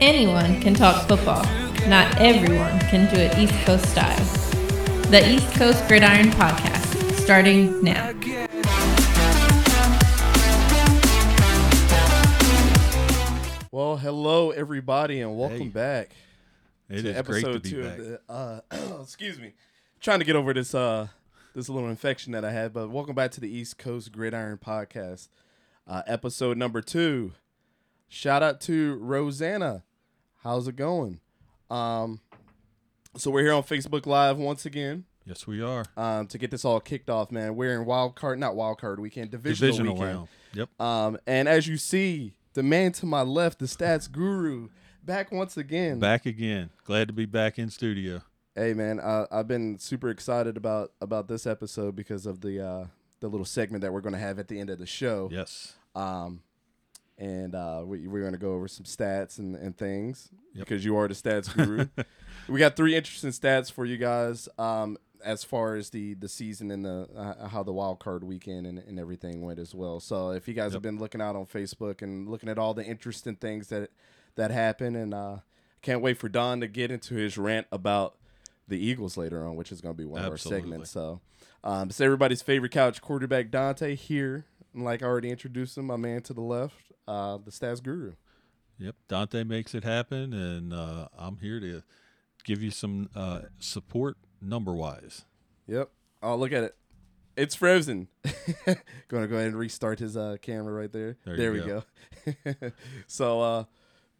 Anyone can talk football. Not everyone can do it East Coast style. The East Coast Gridiron Podcast, starting now. Well, hello everybody, and welcome Hey. back It to is episode great to be two back. of the. Uh, excuse me, trying to get over this uh this little infection that I had, but welcome back to the East Coast Gridiron Podcast, uh, episode number two. Shout out to Rosanna, how's it going? Um, so we're here on Facebook Live once again. yes, we are. Um, to get this all kicked off, man, we're in wild card, not wild card weekend, divisional, Divisional weekend. round. Yep. Um, and as you see, the man to my left, the stats guru, back once again. Back again. Glad to be back in studio. Hey man, uh, I've been super excited about about this episode because of the uh, the little segment that we're going to have at the end of the show. Yes. Um, and uh, we, we're going to go over some stats and, and things Yep. because you are the stats guru. we got three interesting stats for you guys. Um, as far as the the season and the uh, how the wild card weekend and, and everything went as well. So if you guys have been looking out on Facebook and looking at all the interesting things that that happen, and uh, can't wait for Don to get into his rant about the Eagles later on, which is going to be one of our segments. So, um, it's everybody's favorite couch quarterback, Dante, here. And like I already introduced him, my man to the left, uh, the stats guru. Yep. Dante makes it happen, and uh, I'm here to give you some uh, support number wise. Yep. Oh, look at it. It's frozen. Going to go ahead and restart his uh, camera right there. There you we go. so, uh,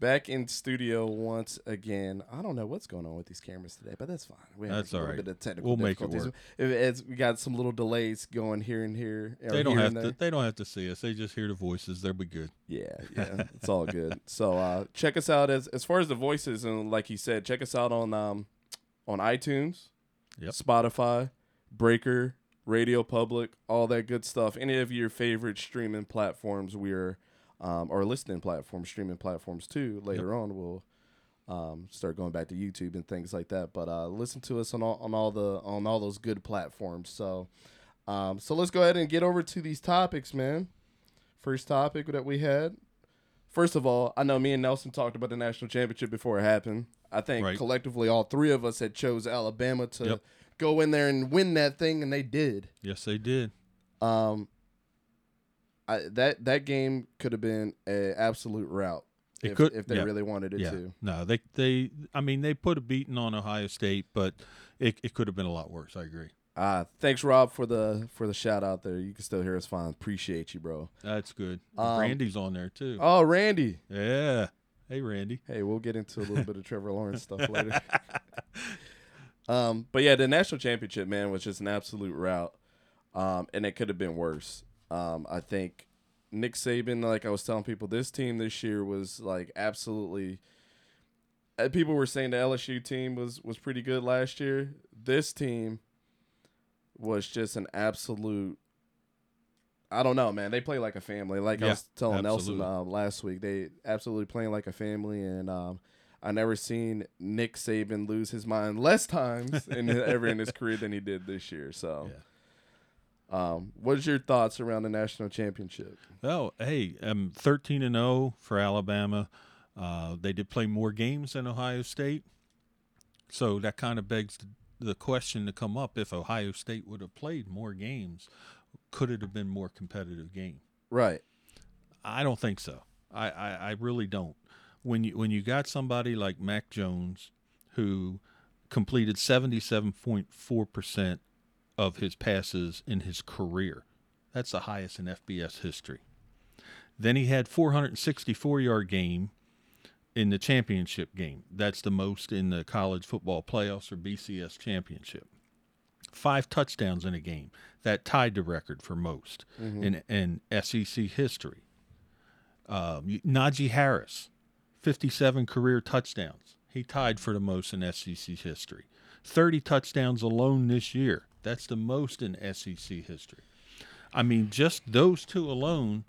back in studio once again. I don't know what's going on with these cameras today, but that's fine. We That's a little bit of technical We'll make it work. It- it's- we got some little delays going here and here. or They don't here have and to. They don't have to see us. They just hear the voices. They'll be good. Yeah, yeah, it's all good. So uh, check us out as as far as the voices and like he said, check us out on um on iTunes, Yep. Spotify, Breaker, Radio Public, all that good stuff. Any of your favorite streaming platforms, we're um, or listening platforms, streaming platforms too. Later on, we'll um, start going back to YouTube and things like that. But uh, listen to us on all on all the on all those good platforms. So um, so let's go ahead and get over to these topics, man. First topic that we had. First of all, I know me and Nelson talked about the national championship before it happened. I think Right. collectively, all three of us had chose Alabama to Yep. go in there and win that thing, and they did. Yes, they did. Um, I, that that game could have been an absolute rout It if, could- if they yeah. really wanted it Yeah. to. No, they they. I mean, they put a beating on Ohio State, but it, it could have been a lot worse. I agree. Uh, thanks, Rob, for the for the shout out there. You can still hear us fine. Appreciate you, bro. That's good. Um, Randy's on there too. Oh, Randy. Yeah. Hey, Randy. Hey, we'll get into a little bit of Trevor Lawrence stuff later. Um, but yeah, the national championship, man, was just an absolute rout. Um, and it could have been worse. Um, I think Nick Saban, like I was telling people, this team this year was like absolutely. uh, People were saying the LSU team was was pretty good last year. This team was just an absolute. I don't know, man. They play like a family. Like I was telling Nelson absolutely. um, last week, they absolutely playing like a family, and um, I never seen Nick Saban lose his mind less times in ever in his career than he did this year. So, um, what's your thoughts around the national championship? Oh, hey, um, thirteen and zero for Alabama. Uh, they did play more games than Ohio State, so that kind of begs the, the question to come up: If Ohio State would have played more games, could it have been more competitive game? Right. I don't think so. I, I, I really don't. When you when you got somebody like Mac Jones, who completed seventy seven point four percent of his passes in his career, that's the highest in FBS history. Then he had four hundred and sixty four yard game in the championship game. That's the most in the college football playoffs or BCS championship. Five touchdowns in a game. That tied the record for most in, in SEC history. Um, Najee Harris, 57 career touchdowns. He tied for the most in SEC history. 30 touchdowns alone this year. That's the most in SEC history. I mean, just those two alone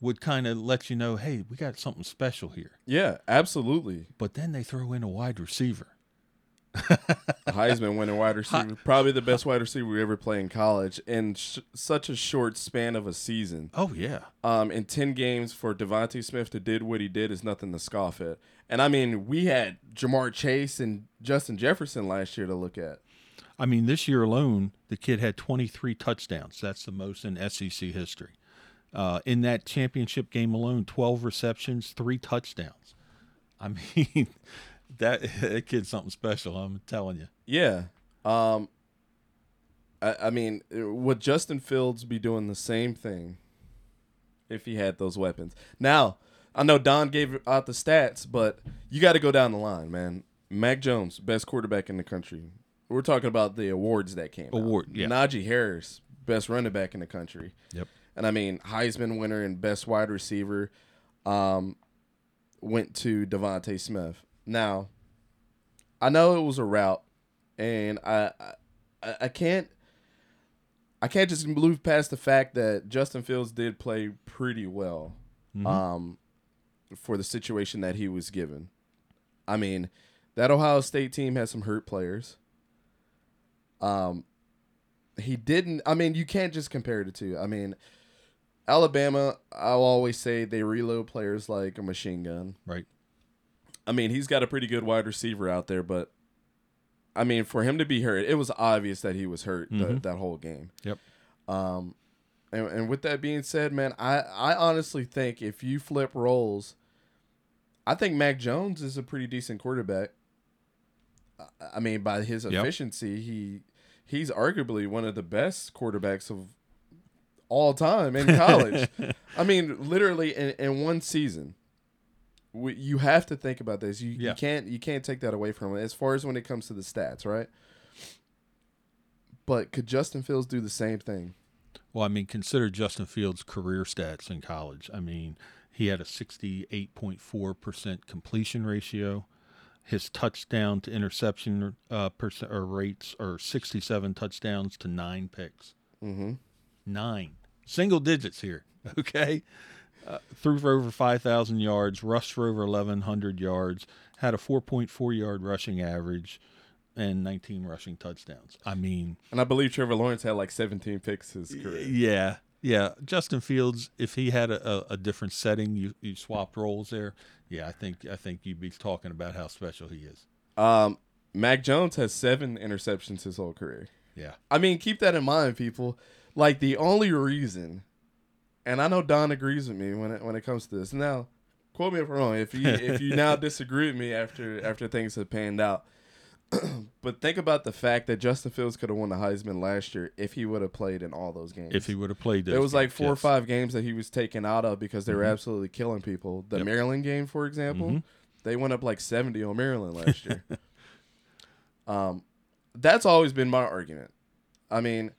would kind of let you know, hey, we got something special here. Yeah, absolutely. But then they throw in a wide receiver. Heisman winning wide receiver, probably the best wide receiver we ever played in college, in sh- such a short span of a season. Oh yeah. Um, in ten games for DeVonta Smith to did what he did is nothing to scoff at. And I mean, we had Ja'Marr Chase and Justin Jefferson last year to look at. I mean, this year alone, the kid had 23 touchdowns. That's the most in SEC history. Uh, in that championship game alone, 12 receptions, three touchdowns. I mean, that, that kid's something special. I'm telling you. Yeah. Um, I, I mean, would Justin Fields be doing the same thing if he had those weapons? Now, I know Don gave out the stats, but you got to go down the line, man. Mac Jones, best quarterback in the country. We're talking about the awards that came. out. Award, yeah. Najee Harris, best running back in the country. Yep. And I mean, Heisman winner and best wide receiver um, went to DeVonta Smith. Now, I know it was a route, and I, I I can't I can't just move past the fact that Justin Fields did play pretty well um, for the situation that he was given. I mean, that Ohio State team has some hurt players. Um, he didn't. I mean, you can't just compare the two. I mean, Alabama. I'll always say they reload players like a machine gun. Right. I mean, he's got a pretty good wide receiver out there, but I mean, for him to be hurt, it was obvious that he was hurt th- Mhm. that whole game. Yep. Um, and, and with that being said, man, I, I honestly think if you flip roles, I think Mac Jones is a pretty decent quarterback. I- mean, by his Yep. efficiency, he he's arguably one of the best quarterbacks of all time in college. I mean, literally in, in one season. We, you have to think about this. You, you can't you can't take that away from him as far as when it comes to the stats, right? But could Justin Fields do the same thing? Well, I mean, consider Justin Fields' career stats in college. I mean, he had a 68.4% completion ratio. His touchdown to interception uh, percent or rates are 67 touchdowns to nine picks. Mm-hmm. Nine single digits here. Okay, uh, threw for over 5,000 yards, rushed for over 1,100 yards, had a 4.4 yard rushing average, and 19 rushing touchdowns. I mean, And I believe Trevor Lawrence had like 17 picks his career. yeah, yeah. Justin Fields, if he had a, a, a different setting, you, you swapped roles there. Yeah, I think I think you'd be talking about how special he is. Um, Mac Jones has seven interceptions his whole career. Yeah, I mean, keep that in mind, people. Like the only reason, and I know Don agrees with me when it when it comes to this. Now, quote me if I'm wrong. If you if you now disagree with me after after things have panned out, but think about the fact that Justin Fields could have won the Heisman last year if he would have played in all those games. if he would have played, There was like four or yes. five games that he was taken out of because they were Mhm. absolutely killing people. The Yep. Maryland game, for example, Mhm. they went up like seventy on Maryland last year. um, that's always been my argument. I mean,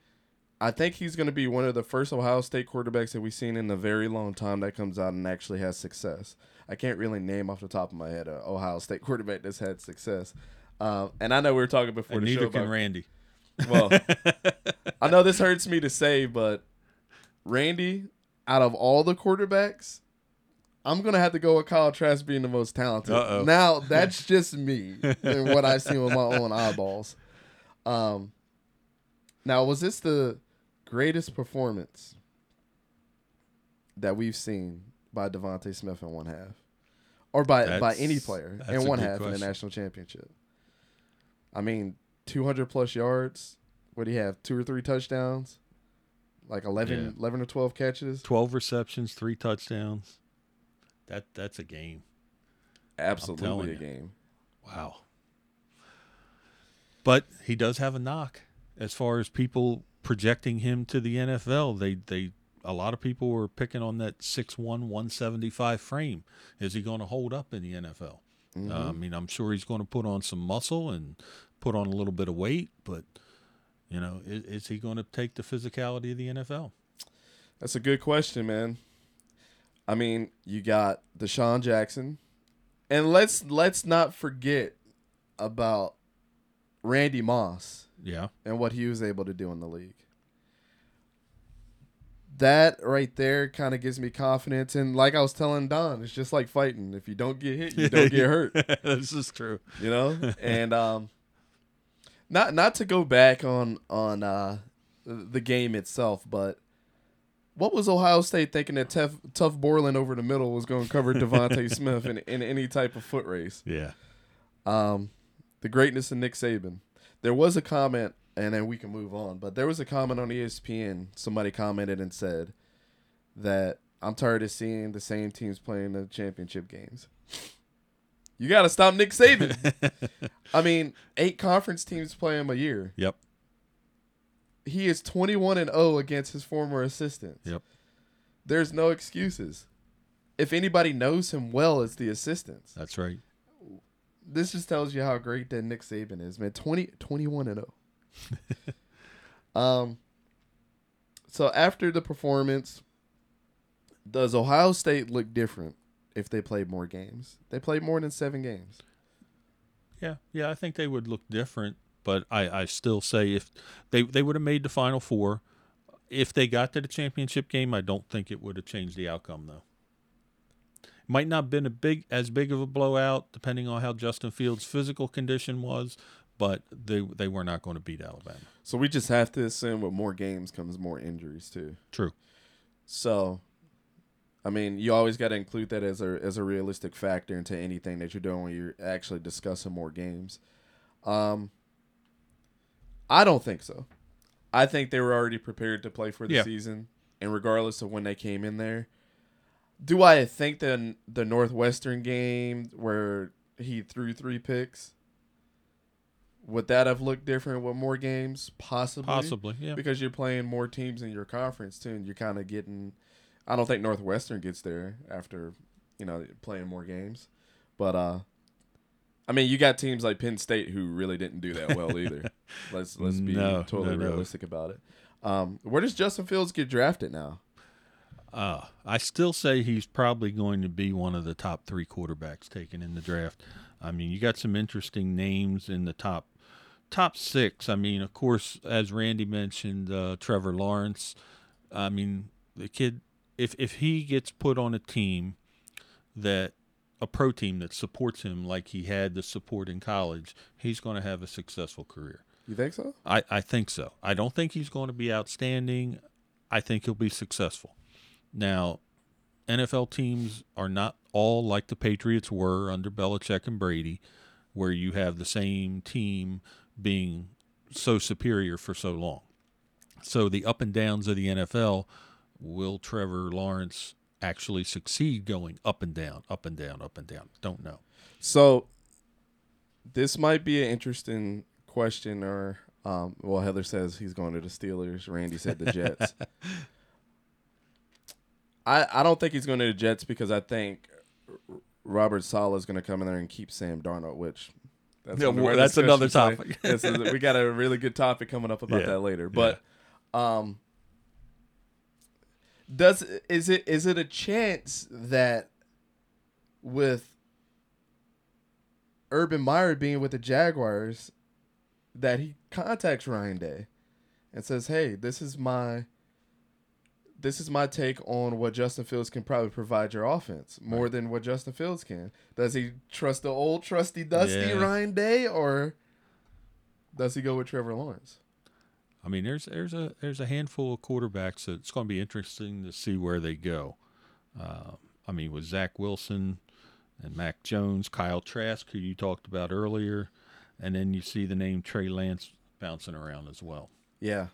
I think he's going to be one of the first Ohio State quarterbacks that we've seen in a very long time that comes out and actually has success. I can't really name off the top of my head a Ohio State quarterback that's had success. Um, and I know we were talking before And the show neither can Randy. well, I know this hurts me to say, but Randy, out of all the quarterbacks, I'm gonna have to go with Kyle Trask being the most talented. Uh-oh. Now that's just me and what I see with my own eyeballs. Um, now was this the greatest performance that we've seen by DeVonta Smith in one half, or by by any player in one half in the national championship? I mean, 200 plus yards. What do you have? Two or three touchdowns? Like 11, Yeah. 11 or 12 catches? Twelve receptions, three touchdowns. That that's a game. Absolutely a you. game. Wow. But he does have a knock as far as people projecting him to the NFL. They they a lot of people were picking on that 6'1", 175 frame. Is he going to hold up in the NFL? Mhm. Uh, I mean, I'm sure he's going to put on some muscle and put on a little bit of weight, but you know, is, is he going to take the physicality of the NFL? That's a good question, man. I mean, you got DeSean Jackson, and let's let's not forget about Randy Moss Yeah. and what he was able to do in the league. That right there kind of gives me confidence, and like I was telling Don, it's just like fighting. If you don't get hit, you don't get hurt. this is true. You know, and um, not not to go back on on uh, the game itself, but what was Ohio State thinking that Tough, Tuf Borland over the middle was going to cover DeVonta Smith in, in any type of foot race? Yeah. Um, the greatness of Nick Saban. There was a comment, and then we can move on. But there was a comment on ESPN. Somebody commented and said that I'm tired of seeing the same teams playing the championship games. You got to stop Nick Saban. I mean, eight conference teams play him a year. Yep. He is 21 and 0 against his former assistants. Yep. There's no excuses. If anybody knows him well, it's the assistants. That's right. this just tells you how great that Nick Saban is, man. 20, 21 and 0. um so after the performance, does Ohio State look different if they played more games? They played more than 7 games. Yeah, yeah, I think they would look different, but I, I still say if they they would have made the final four, if they got to the championship game, I don't think it would have changed the outcome though. Might not have been a big as big of a blowout, depending on how Justin Fields' physical condition was, but they they were not going to beat Alabama. So we just have to assume with more games comes more injuries too. True. So, I mean, you always got to include that as a as a realistic factor into anything that you're doing when you're actually discussing more games. Um, I don't think so. I think they were already prepared to play for the Yeah. season, and regardless of when they came in there, do I think the the Northwestern game where he threw three picks would that have looked different with more games? Possibly Possibly, yeah. because you're playing more teams in your conference too, and you're kind of getting. I don't think Northwestern gets there after you know playing more games, but uh, I mean you got teams like Penn State who really didn't do that well either. let's let's be No, totally no, no. realistic about it. Um, where does Justin Fields get drafted now? Uh, I still say he's probably going to be one of the top three quarterbacks taken in the draft. I mean, you got some interesting names in the top top six. I mean, of course, as Randy mentioned, uh, Trevor Lawrence. I mean, the kid, if if he gets put on a team that a pro team that supports him like he had the support in college, he's going to have a successful career. You think so? I, I think so. I don't think he's going to be outstanding. I think he'll be successful. Now, NFL teams are not all like the Patriots were under Belichick and Brady, where you have the same team being so superior for so long. So the up and downs of the NFL, will Trevor Lawrence actually succeed going up and down, up and down, up and down? Don't know. So this might be an interesting question, or um, well, Heather says he's going to the Steelers. Randy said the Jets. I I don't think he's going to the Jets because I think Robert Saleh is going to come in there and keep Sam Darnold, which that's, Yeah, well, that's another topic. This is- we got a really good topic coming up about Yeah, that later, but um. Does is it is it a chance that with Urban Meyer being with the Jaguars that he contacts Ryan Day and says, "Hey, this is my this is my take on what Justin Fields can probably provide your offense more than what Justin Fields can. Does he trust the old trusty dusty Yeah. Ryan Day or does he go with Trevor Lawrence?" I mean, there's there's a there's a handful of quarterbacks that it's going to be interesting to see where they go. Uh, I mean, with Zach Wilson and Mac Jones, Kyle Trask, who you talked about earlier, and then you see the name Trey Lance bouncing around as well. Yeah.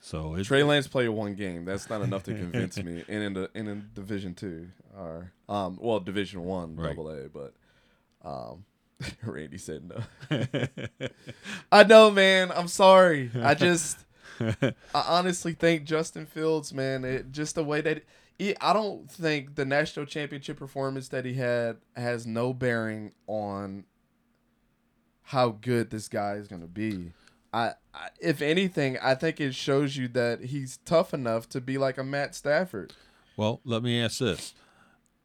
So it's Trey Lance played one game. That's not enough to convince me. And in the and in Division Two or um well Division One Right. Double A, but um Randy said no. I know, man. I'm sorry. I just I honestly think Justin Fields, man, it just the way that he, I don't think the national championship performance that he had has no bearing on how good this guy is going to be. I, I if anything, I think it shows you that he's tough enough to be like a Matt Stafford. Well, let me ask this: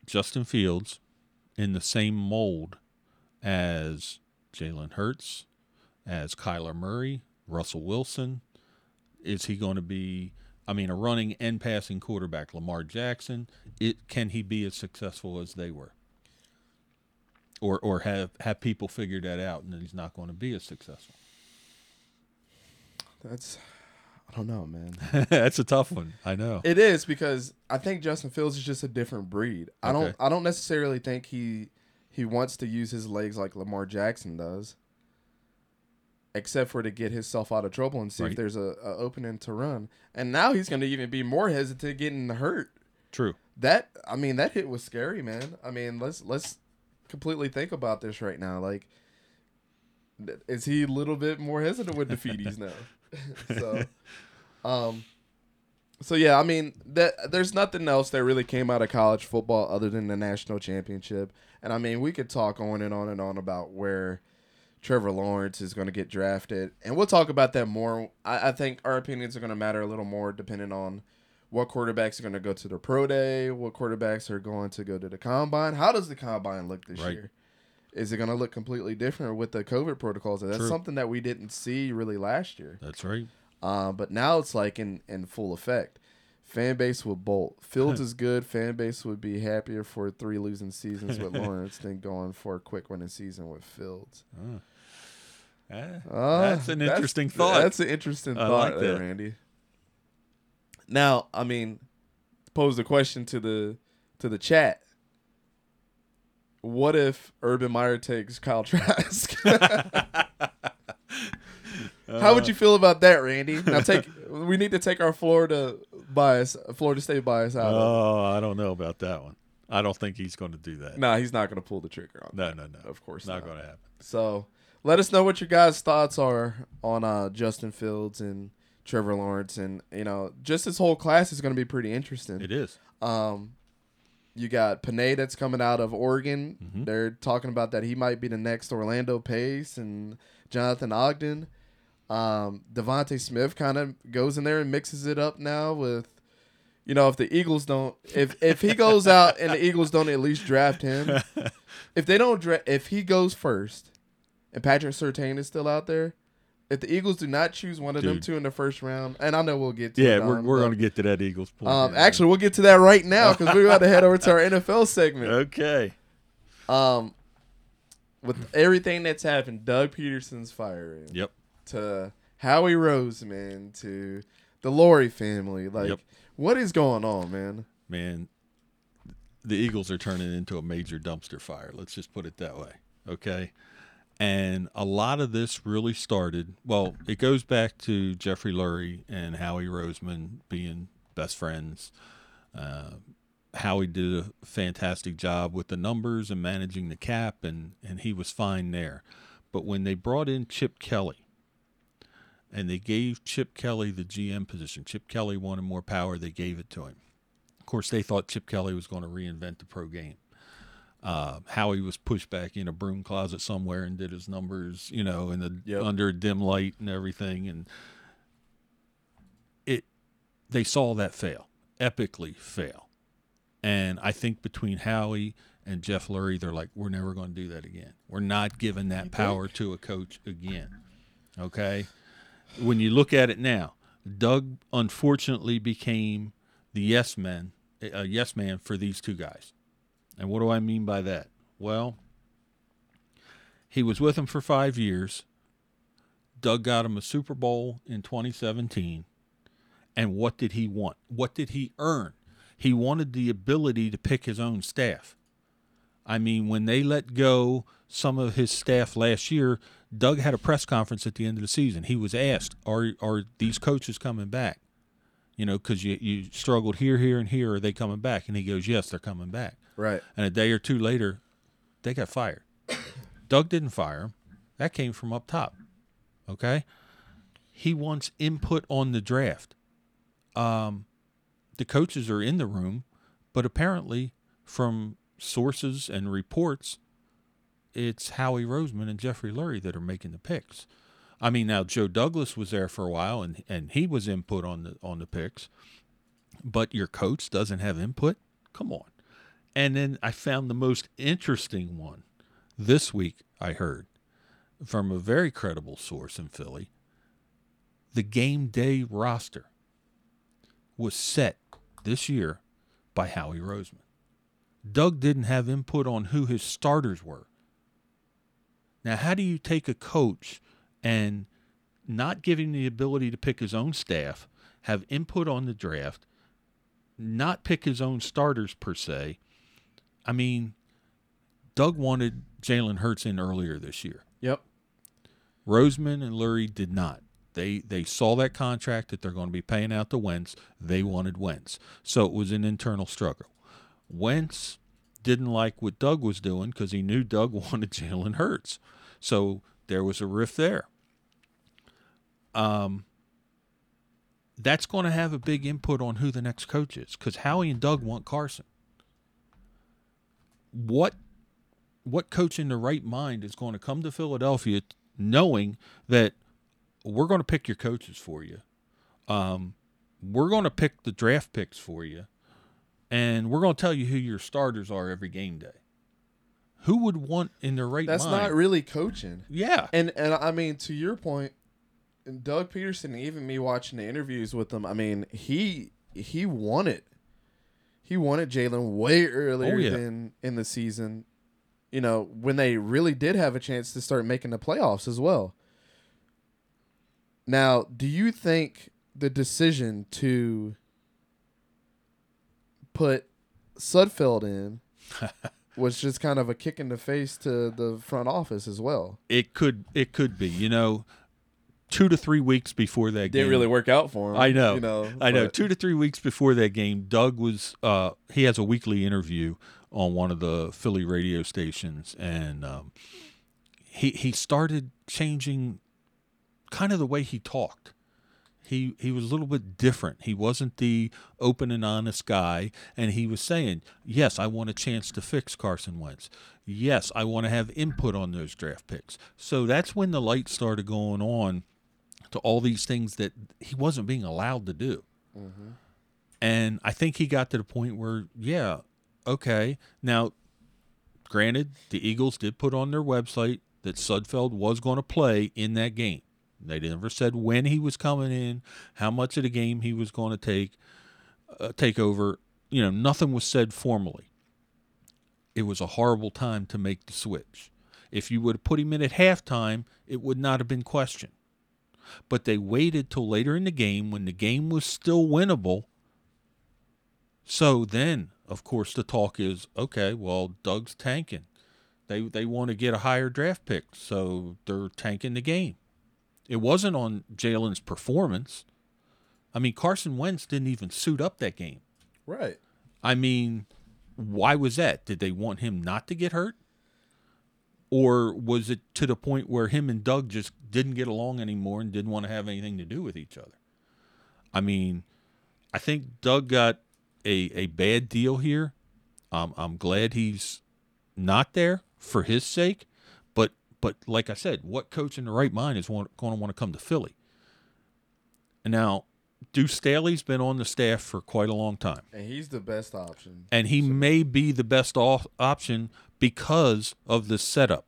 Justin Fields, in the same mold as Jalen Hurts, as Kyler Murray, Russell Wilson, is he going to be? I mean, a running and passing quarterback, Lamar Jackson. It can he be as successful as they were? Or, or have have people figured that out and that he's not going to be as successful? That's I don't know, man. That's a tough one. I know. It is because I think Justin Fields is just a different breed. I don't I don't necessarily think he he wants to use his legs like Lamar Jackson does. Except for to get himself out of trouble and see if there's a, a opening to run. And now he's gonna even be more hesitant getting hurt. True. That I mean, that hit was scary, man. I mean, let's let's completely think about this right now. Like is he a little bit more hesitant with defeaties now? so um so yeah, I mean that there's nothing else that really came out of college football other than the national championship. And I mean, we could talk on and on and on about where Trevor Lawrence is going to get drafted, and we'll talk about that more. I, I think our opinions are going to matter a little more depending on what quarterbacks are going to go to the pro day, what quarterbacks are going to go to the combine. How does the combine look this Right. year? Is it going to look completely different with the COVID protocols? That's True. something that we didn't see really last year. That's right. Uh, but now it's like in, in full effect. Fan base would bolt. Fields is good. Fan base would be happier for three losing seasons with Lawrence than going for a quick winning season with Fields. Ah, Uh, that's an interesting thought. That's an interesting I thought like there, that. Randy. Now, I mean, pose the question to the to the chat. What if Urban Meyer takes Kyle Trask? How would you feel about that, Randy? Now take we need to take our Florida bias, Florida State bias out. of Oh, I don't know about that one. I don't think he's going to do that. No, he's not going to pull the trigger on. No, no, no. Of course not not. going to happen. So let us know what your guys' thoughts are on uh, Justin Fields and Trevor Lawrence, and you know, just this whole class is going to be pretty interesting. It is. Um, you got Penei that's coming out of Oregon. Mhm. They're talking about that he might be the next Orlando Pace and Jonathan Ogden. Um, DeVonta Smith kind of goes in there and mixes it up now with, you know, if the Eagles don't, if if he goes out and the Eagles don't at least draft him, if they don't draft, if he goes first, and Patrick Surtain is still out there, if the Eagles do not choose one of them two in the first round, and I know we'll get to Yeah, it, we're, we're going to get to that Eagles point. um, here. actually, we'll get to that right now because we're about to head over to our NFL segment. okay. Um, with everything that's happened, Doug Pederson's firing Yep. To Howie Roseman to the Lurie family. Like, Yep. what is going on, man? Man, the Eagles are turning into a major dumpster fire. Let's just put it that way. Okay. And a lot of this really started, well, it goes back to Jeffrey Lurie and Howie Roseman being best friends. Uh, Howie did a fantastic job with the numbers and managing the cap, and, and he was fine there. But when they brought in Chip Kelly, and they gave Chip Kelly the GM position, Chip Kelly wanted more power, they gave it to him. Of course, they thought Chip Kelly was going to reinvent the pro game. Uh, Howie was pushed back in a broom closet somewhere and did his numbers, you know, in the Yep. under a dim light and everything, and it they saw that fail, epically fail. And I think between Howie and Jeff Lurie, they're like, we're never going to do that again. We're not giving that power to a coach again. Okay. When you look at it now, Doug unfortunately became the yes man, a yes man for these two guys. And what do I mean by that? Well, he was with them for five years. Doug got him a Super Bowl in 2017. And what did he want? What did he earn? He wanted the ability to pick his own staff. I mean, when they let go some of his staff last year, Doug had a press conference at the end of the season. He was asked, "Are are these coaches coming back?" You know, because you you struggled here, here, and here. Are they coming back? And he goes, "Yes, they're coming back." Right. And a day or two later, they got fired. Doug didn't fire him. That came from up top. Okay? He wants input on the draft. Um, the coaches are in the room, but apparently, from sources and reports, it's Howie Roseman and Jeffrey Lurie that are making the picks. I mean, now Joe Douglas was there for a while, and and he was input on the on the picks, but your coach doesn't have input. Come on. And then I found the most interesting one this week. I heard from a very credible source in Philly. The game day roster was set this year by Howie Roseman. Doug didn't have input on who his starters were. Now, how do you take a coach and not giving him the ability to pick his own staff, have input on the draft, not pick his own starters per se. I mean, Doug wanted Jalen Hurts in earlier this year. Yep. Roseman and Lurie did not. They they saw that contract that they're going to be paying out to Wentz. They wanted Wentz, so it was an internal struggle. Wentz didn't like what Doug was doing because he knew Doug wanted Jalen Hurts, so there was a rift there. Um, that's going to have a big input on who the next coach is because Howie and Doug want Carson. What what coach in the right mind is going to come to Philadelphia knowing that we're going to pick your coaches for you. Um, we're going to pick the draft picks for you, and we're going to tell you who your starters are every game day. Who would want in their right That's mind? not really coaching. yeah, And and I mean to your point, and Doug Pederson, even me watching the interviews with him, I mean he he wanted he wanted Jalen way earlier Oh, yeah. than in the season. You know when they really did have a chance to start making the playoffs as well. Now, do you think the decision to put Sudfeld in was just kind of a kick in the face to the front office as well? it could it could be. You know, two to three weeks before that didn't really work out for him. I know. You know. I know. Two to three weeks before that game, Doug was uh, he has a weekly interview on one of the Philly radio stations, and um, he he started changing kind of the way he talked. He he was a little bit different. He wasn't the open and honest guy, and he was saying, "Yes, I want a chance to fix Carson Wentz. Yes, I want to have input on those draft picks." So that's when the light started going on to all these things that he wasn't being allowed to do. Mm-hmm. And I think he got to the point where, yeah, okay. Now, granted, the Eagles did put on their website that Sudfeld was going to play in that game. They never said when he was coming in, how much of the game he was going to take uh, take over. You know, nothing was said formally. It was a horrible time to make the switch. If you would have put him in at halftime, it would not have been questioned but they waited till later in the game when the game was still winnable. So then, of course, the talk is okay. Well, Doug's tanking. They they want to get a higher draft pick, so they're tanking the game. It wasn't on Jalen's performance. I mean, Carson Wentz didn't even suit up that game. Right. I mean, why was that? Did they want him not to get hurt? Or was it to the point where him and Doug just didn't get along anymore and didn't want to have anything to do with each other? I mean, I think Doug got a, a bad deal here. Um, I'm glad he's not there for his sake. But like I said, what coach in the right mind is going to want to come to Philly? And now, Deuce Staley's been on the staff for quite a long time And he's the best option. and he may be the best off option because of the setup.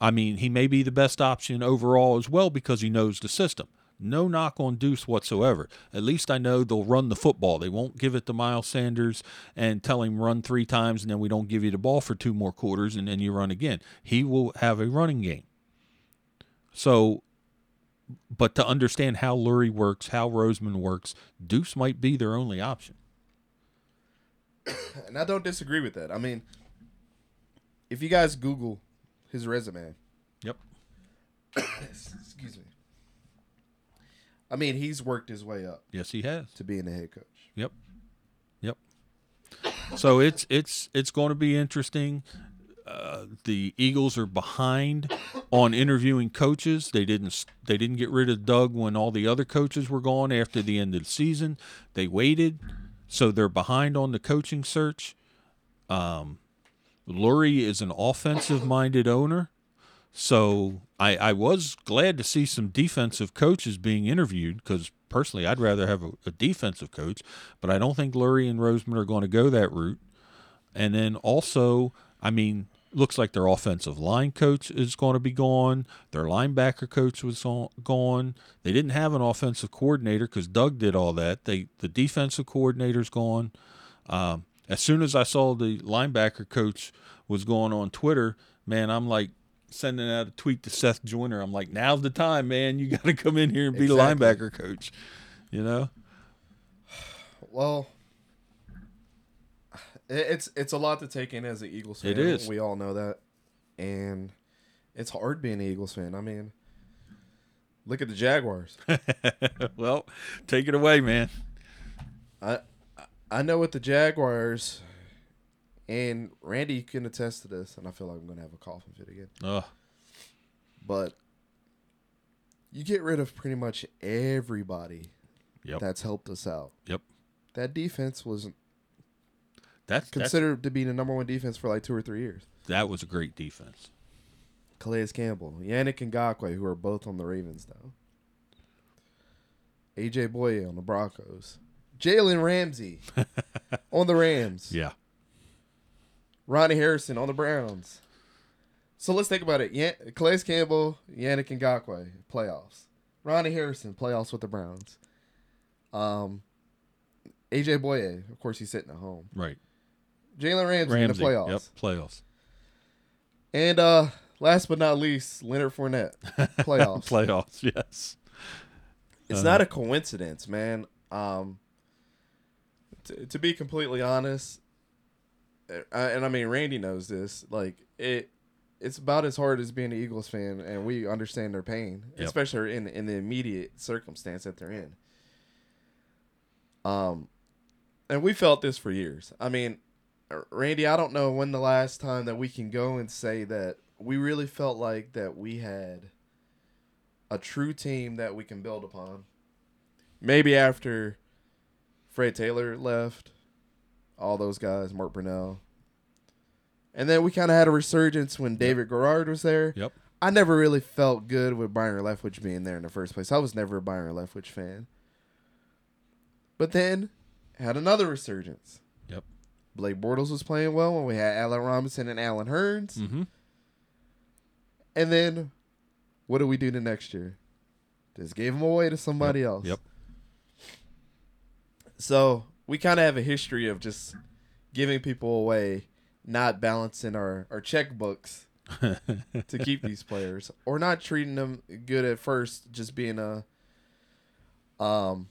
I mean, he may be the best option overall as well because he knows the system. No knock on Deuce whatsoever. At least I know they'll run the football. They won't give it to Miles Sanders and tell him run three times and then we don't give you the ball for two more quarters and then you run again. He will have a running game. So, but to understand how Lurie works, how Roseman works, Deuce might be their only option. And I don't disagree with that. I mean, if you guys Google his resume, Yep. I mean, he's worked his way up Yes, he has. to being a head coach. Yep. Yep. So it's it's it's going to be interesting. Uh, the Eagles are behind on interviewing coaches. They didn't they didn't get rid of Doug when all the other coaches were gone after the end of the season. They waited, so they're behind on the coaching search. Um, Lurie is an offensive minded owner. So I, I was glad to see some defensive coaches being interviewed because personally I'd rather have a, a defensive coach, but I don't think Lurie and Roseman are going to go that route. And then also, I mean, looks like their offensive line coach is going to be gone. Their linebacker coach was on, gone. They didn't have an offensive coordinator because Doug did all that. They the defensive coordinator's gone. Um, as soon as I saw the linebacker coach was going on Twitter, man, I'm like, sending out a tweet to Seth Joyner. I'm like, now's the time, man. You got to come in here and be Exactly. the linebacker coach. You know? Well, it's it's a lot to take in as an Eagles fan. It is. We all know that, and it's hard being an Eagles fan. I mean, look at the Jaguars. well, take it away, man. I I know with the Jaguars, and Randy can attest to this, and I feel like I'm gonna have a coughing fit again. Oh, But you get rid of pretty much everybody yep, that's helped us out. yep. That defense was That's, that's considered to be the number one defense for like two or three years. that was a great defense. Calais Campbell, Yannick Ngakoue, who are both on the Ravens now. AJ Bouye on the Broncos. Jalen Ramsey on the Rams. Yeah, Ronnie Harrison on the Browns. So let's think about it. Yan- Calais Campbell, Yannick Ngakoue, playoffs. Ronnie Harrison, playoffs with the Browns. Um, AJ Bouye, of course, he's sitting at home. right. Jalen Ramsey, Ramsey. in the playoffs. Yep, playoffs. And uh, last but not least, Leonard Fournette, playoffs. playoffs. Yes. It's Uh-huh. not a coincidence, man. Um, t- to be completely honest, uh, and I mean Randy knows this. Like it, it's about as hard as being an Eagles fan, and we understand their pain, Yep. especially in in the immediate circumstance that they're in. Um, and we felt this for years. I mean, uh, Randy, I don't know when the last time that we can go and say that we really felt like that we had a true team that we can build upon. Maybe after Fred Taylor left, all those guys, Mark Brunell. And then we kind of had a resurgence when David Garrard was there. Yep. I never really felt good with Byron Leftwich being there in the first place. I was never a Byron Leftwich fan. But then had another resurgence. Yep. Blake Bortles was playing well when we had Allen Robinson and Allen Hurns. Mm-hmm. And then what do we do the next year? Just gave him away to somebody else. Yep. So we kind of have a history of just giving people away, not balancing our, our checkbooks to keep these players, or not treating them good at first, just being a um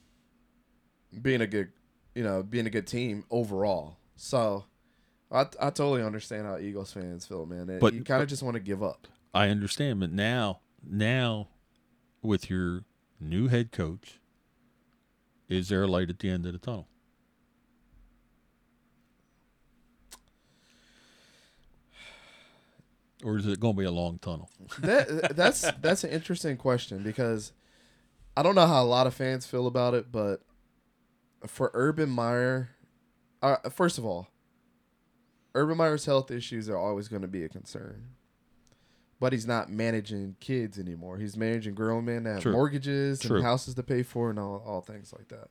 being a good you know being a good team overall. So I I totally understand how Eagles fans feel, man. It- But- you kind of just want to give up. I understand, but now, now, with your new head coach, is there a light at the end of the tunnel? Or is it going to be a long tunnel? that that's that's an interesting question because I don't know how a lot of fans feel about it, but for Urban Meyer, uh, first of all, Urban Meyer's health issues are always going to be a concern. But he's not managing kids anymore. He's managing grown men that have True. mortgages True. and houses to pay for and all, all things like that.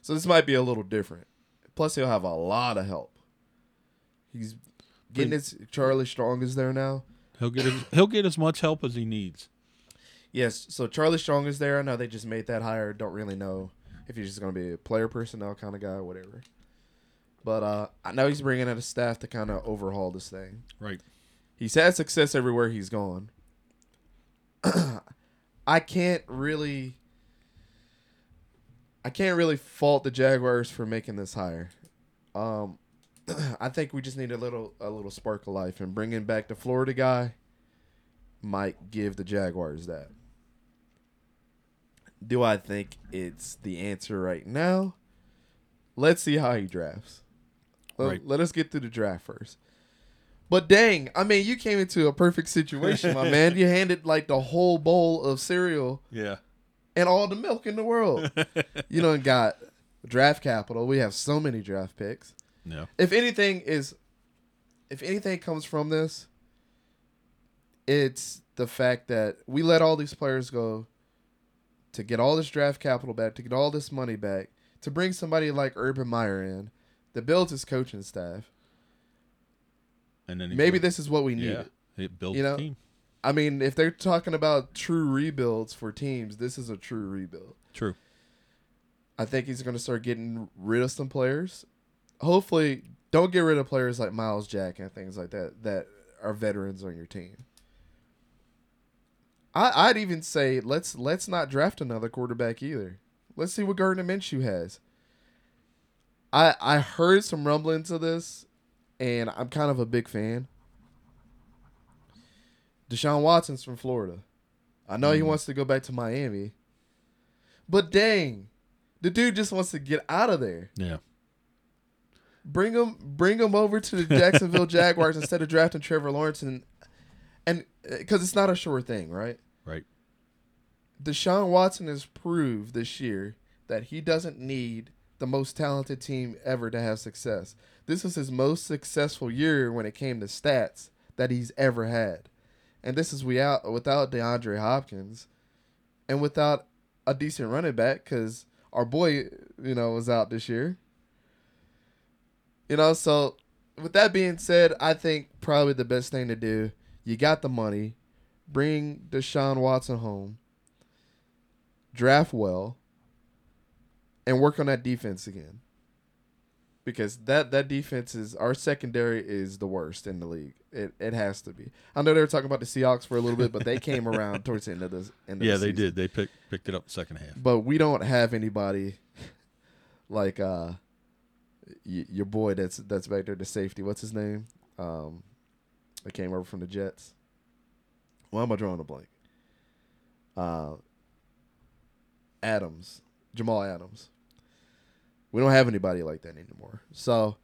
So this might be a little different. Plus, he'll have a lot of help. He's getting his Charlie Strong is there now. He'll get as, he'll get as much help as he needs. Yes, so Charlie Strong is there. I know they just made that hire. Don't really know if he's just going to be a player personnel kind of guy or whatever. But uh, I know he's bringing in a staff to kind of overhaul this thing. Right. He's had success everywhere he's gone. I can't really, I can't really fault the Jaguars for making this hire. Um, I think we just need a little, a little spark of life, and bringing back the Florida guy might give the Jaguars that. Do I think it's the answer right now? Let's see how he drafts. Let, Right. let us get through the draft first. But dang, I mean, you came into a perfect situation, my man. You handed like the whole bowl of cereal Yeah. and all the milk in the world. you know, and got draft capital. We have so many draft picks. Yeah. If anything is, if anything comes from this, it's the fact that we let all these players go to get all this draft capital back, to get all this money back, to bring somebody like Urban Meyer in that builds his coaching staff. And then Maybe built- this is what we need. yeah, it built You the know, team. I mean, if they're talking about true rebuilds for teams, this is a true rebuild. True. I think he's going to start getting rid of some players. Hopefully, don't get rid of players like Myles Jack and things like that that are veterans on your team. I, I'd even say let's let's not draft another quarterback either. Let's see what Gardner Minshew has. I I heard some rumblings of this, and I'm kind of a big fan. Deshaun Watson's from Florida. I know he Mhm. wants to go back to Miami, but dang, the dude just wants to get out of there. Yeah. Bring him, bring him over to the Jacksonville Jaguars instead of drafting Trevor Lawrence, and and uh, because it's not a sure thing, right? Right. Deshaun Watson has proved this year that he doesn't need the most talented team ever to have success. This is his most successful year when it came to stats that he's ever had. And this is without without DeAndre Hopkins and without a decent running back cuz our boy, you know, was out this year. You know, so with that being said, I think probably the best thing to do, you got the money, bring Deshaun Watson home, draft well, and work on that defense again. Because that that defense is our secondary is the worst in the league. It it has to be. I know they were talking about the Seahawks for a little bit, but they came around towards the end of the end of Yeah, the they did. They picked picked it up the second half. But we don't have anybody like uh y- your boy that's that's back there the safety. What's his name? Um that came over from the Jets. Why am I drawing a blank? Uh Adams. Jamal Adams. We don't have anybody like that anymore. So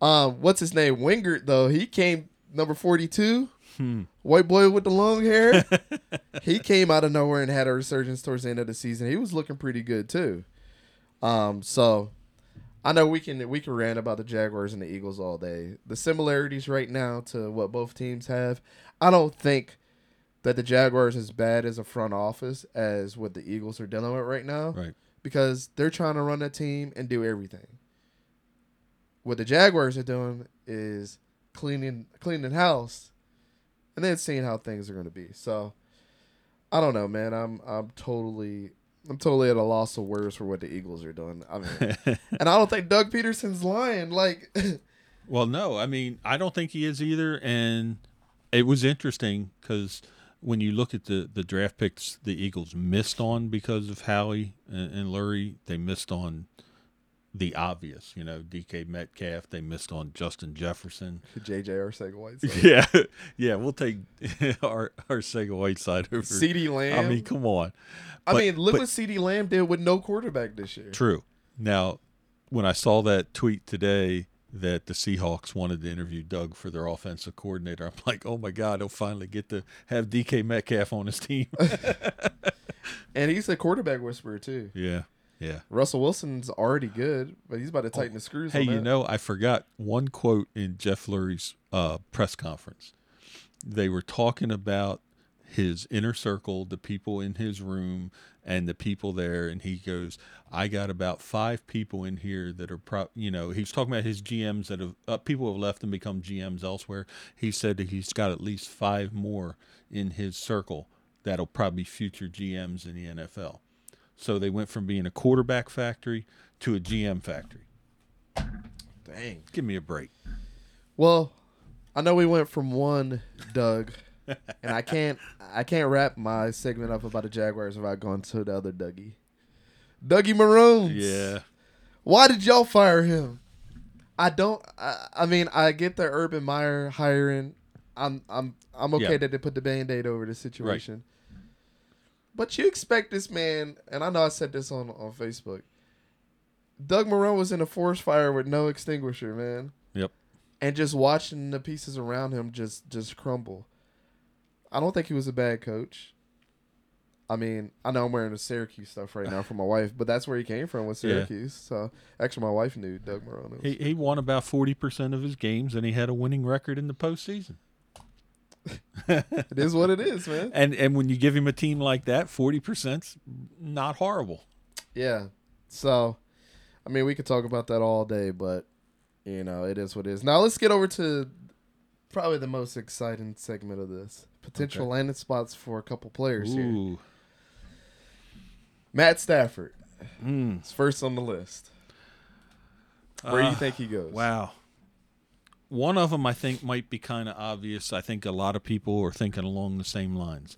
um what's his name? Wingard though, he came number forty two. Hmm. White boy with the long hair. he came out of nowhere and had a resurgence towards the end of the season. He was looking pretty good too. Um, so I know we can we can rant about the Jaguars and the Eagles all day. The similarities right now to what both teams have, I don't think that the Jaguars is bad as a front office as what the Eagles are dealing with right now. Right. Because they're trying to run a team and do everything. What the Jaguars are doing is cleaning cleaning house and then seeing how things are going to be. So I don't know, man. I'm I'm totally I'm totally at a loss of words for what the Eagles are doing. I mean, and I don't think Doug Pederson's lying. Like, Well, no, I mean, I don't think he is either. And it was interesting because when you look at the, the draft picks the Eagles missed on because of Howie and, and Lurie, they missed on the obvious, you know, DK Metcalf. They missed on Justin Jefferson. JJ Arcega Whiteside. Yeah, yeah, we'll take our Arcega Whiteside over. CeeDee Lamb. I mean, come on. I but- mean, look but- what CeeDee Lamb did with no quarterback this year. True. Now, when I saw that tweet today that the Seahawks wanted to interview Doug for their offensive coordinator, I'm like, oh my God, he'll finally get to have DK Metcalf on his team. And he's a quarterback whisperer too. yeah, yeah. Russell Wilson's already good, but he's about to tighten the screws. Hey, you know, I forgot one quote in Jeff Lurie's uh, press conference. They were talking about his inner circle, the people in his room, and the people there, and he goes, "I got about five people in here that are, pro- you know." He's talking about his GMs that have uh, people have left and become GMs elsewhere. He said that he's got at least five more in his circle that'll probably be future GMs in the NFL. So they went from being a quarterback factory to a GM factory. Dang. Give me a break. Well, I know we went from one Doug, and I can't I can't wrap my segment up about the Jaguars without going to the other Dougie. Dougie Maroons. Yeah. Why did y'all fire him? I don't. I, I mean, I get the Urban Meyer hiring. I'm I'm I'm okay Yeah. that they put the band aid over the situation. But you expect this man, and I know I said this on on Facebook. Doug Marrone was in a forest fire with no extinguisher, man, Yep. and just watching the pieces around him just just crumble. I don't think he was a bad coach. I mean, I know I'm wearing the Syracuse stuff right now for my wife, but that's where he came from was Yeah. Syracuse. So actually, my wife knew Doug Marrone. was. He he won about forty percent of his games, and he had a winning record in the postseason. it is what it is, man. And and when you give him a team like that, forty percent's not horrible. Yeah. So, I mean, we could talk about that all day, but you know, it is what it is. Now let's get over to probably the most exciting segment of this potential Okay. landing spots for a couple players here. Matt Stafford Mm. is first on the list. Where do Ah, you think he goes? Wow. One of them I think might be kind of obvious. I think a lot of people are thinking along the same lines.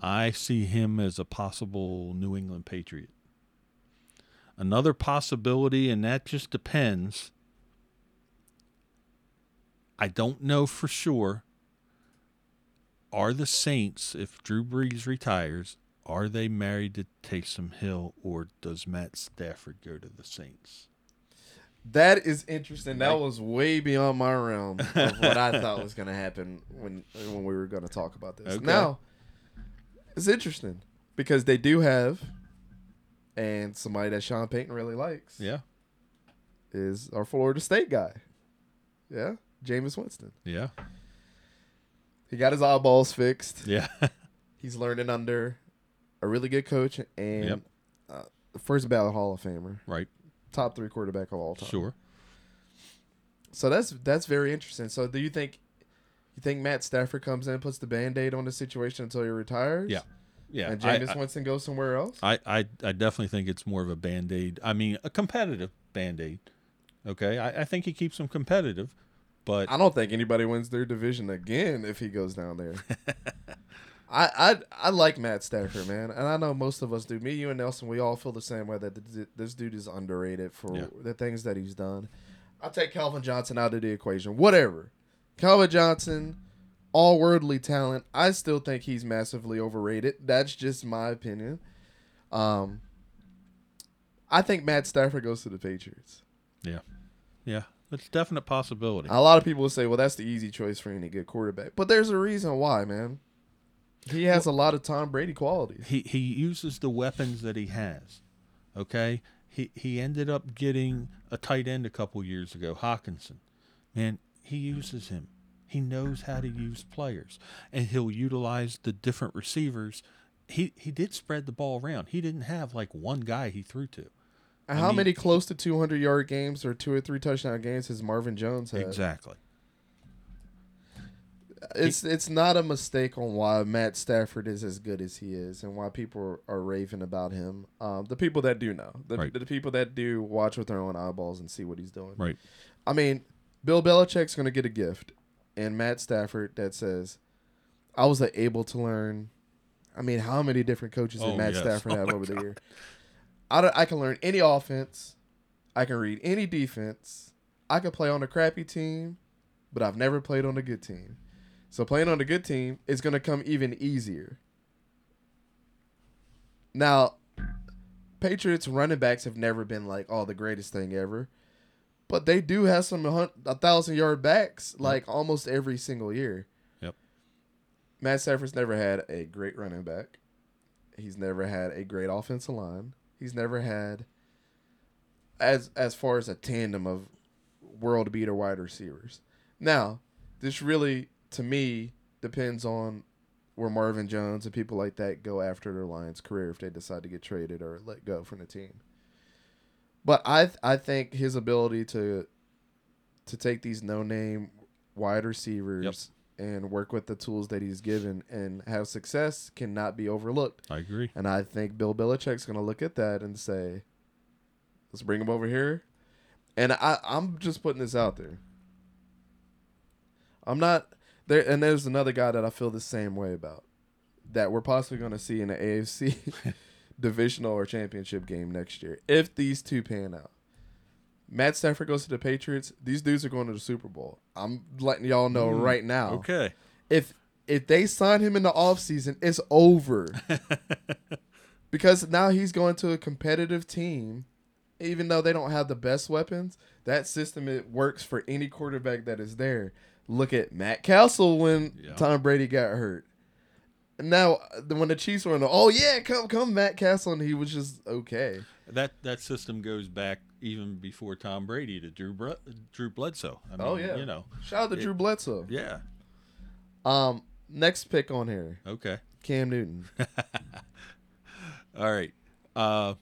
I see him as a possible New England Patriot. Another possibility, and that just depends. I don't know for sure. Are the Saints, if Drew Brees retires, are they married to Taysom Hill or does Matt Stafford go to the Saints? That is interesting. That was way beyond my realm of what I thought was going to happen when when we were going to talk about this. Okay. Now, it's interesting because they do have, and somebody that Sean Payton really likes Yeah. is our Florida State guy. Yeah, Jameis Winston. Yeah. He got his eyeballs fixed. Yeah. He's learning under a really good coach and Yep. uh, first ballot Hall of Famer, right. Top three quarterback of all time. Sure. So that's that's very interesting. So do you think you think Matt Stafford comes in, puts the band-aid on the situation until he retires? Yeah. Yeah. And Jameis I- Winston goes somewhere else? I, I, I definitely think it's more of a band aid. I mean, a competitive band aid. Okay. I, I think he keeps them competitive, but I don't think anybody wins their division again if he goes down there. I, I I like Matt Stafford, man, and I know most of us do. Me, you, and Nelson, we all feel the same way that th- this dude is underrated for Yeah. the things that he's done. I'll take Calvin Johnson out of the equation. Whatever, Calvin Johnson, all worldly talent. I still think he's massively overrated. That's just my opinion. Um, I think Matt Stafford goes to the Patriots. yeah. Yeah. It's a definite possibility. A lot of people will say, "Well, that's the easy choice for any good quarterback," but there's a reason why, man. He has a lot of Tom Brady qualities. he he uses the weapons that he has. Okay, he he ended up getting a tight end a couple years ago, Hockenson. Man, he uses him. He knows how to use players, and he'll utilize the different receivers. He he did spread the ball around. He didn't have like one guy he threw to. And I how mean, many close to 200 yard games or two or three touchdown games has Marvin Jones had? Exactly. It's it's not a mistake on why Matt Stafford is as good as he is and why people are raving about him. Um, the people that do know, the, Right. the people that do watch with their own eyeballs and see what he's doing. Right. I mean, Bill Belichick's going to get a gift, and Matt Stafford that says, "I was able to learn." I mean, how many different coaches did Oh, Matt yes. Stafford Oh, have over the year? I, don't- I can learn any offense. I can read any defense. I can play on a crappy team, but I've never played on a good team. So playing on a good team is going to come even easier. Now, Patriots running backs have never been like, oh, the greatest thing ever. But they do have some a thousand yard backs like almost every single year. Yep. Matt Stafford's never had a great running back. He's never had a great offensive line. He's never had as as far as a tandem of world beater wide receivers. Now, this really to me depends on where Marvin Jones and people like that go after their Lions career if they decide to get traded or let go from the team. But I th- I think his ability to to take these no name wide receivers and work with the tools that he's given and have success cannot be overlooked. I agree. And I think Bill Belichick's going to look at that and say, let's bring him over here. And I, I'm just putting this out there. I'm not there. And there's another guy that I feel the same way about that we're possibly going to see in the AFC divisional or championship game next year if these two pan out. Matt Stafford goes to the Patriots. These dudes are going to the Super Bowl. I'm letting y'all know Mm, right now Okay. if if they sign him in the offseason, it's over. because now he's going to a competitive team. Even though they don't have the best weapons, that system it works for any quarterback that is there. Look at Matt Cassel when Yeah. Tom Brady got hurt. And now when the Chiefs were in, the, oh yeah, come come Matt Cassel, and he was just okay. That that system goes back even before Tom Brady to Drew Br- Drew Bledsoe. I mean, oh yeah, You know. shout out to it- Drew Bledsoe. Yeah. Um, next pick on here, Okay. Cam Newton. All right. Uh,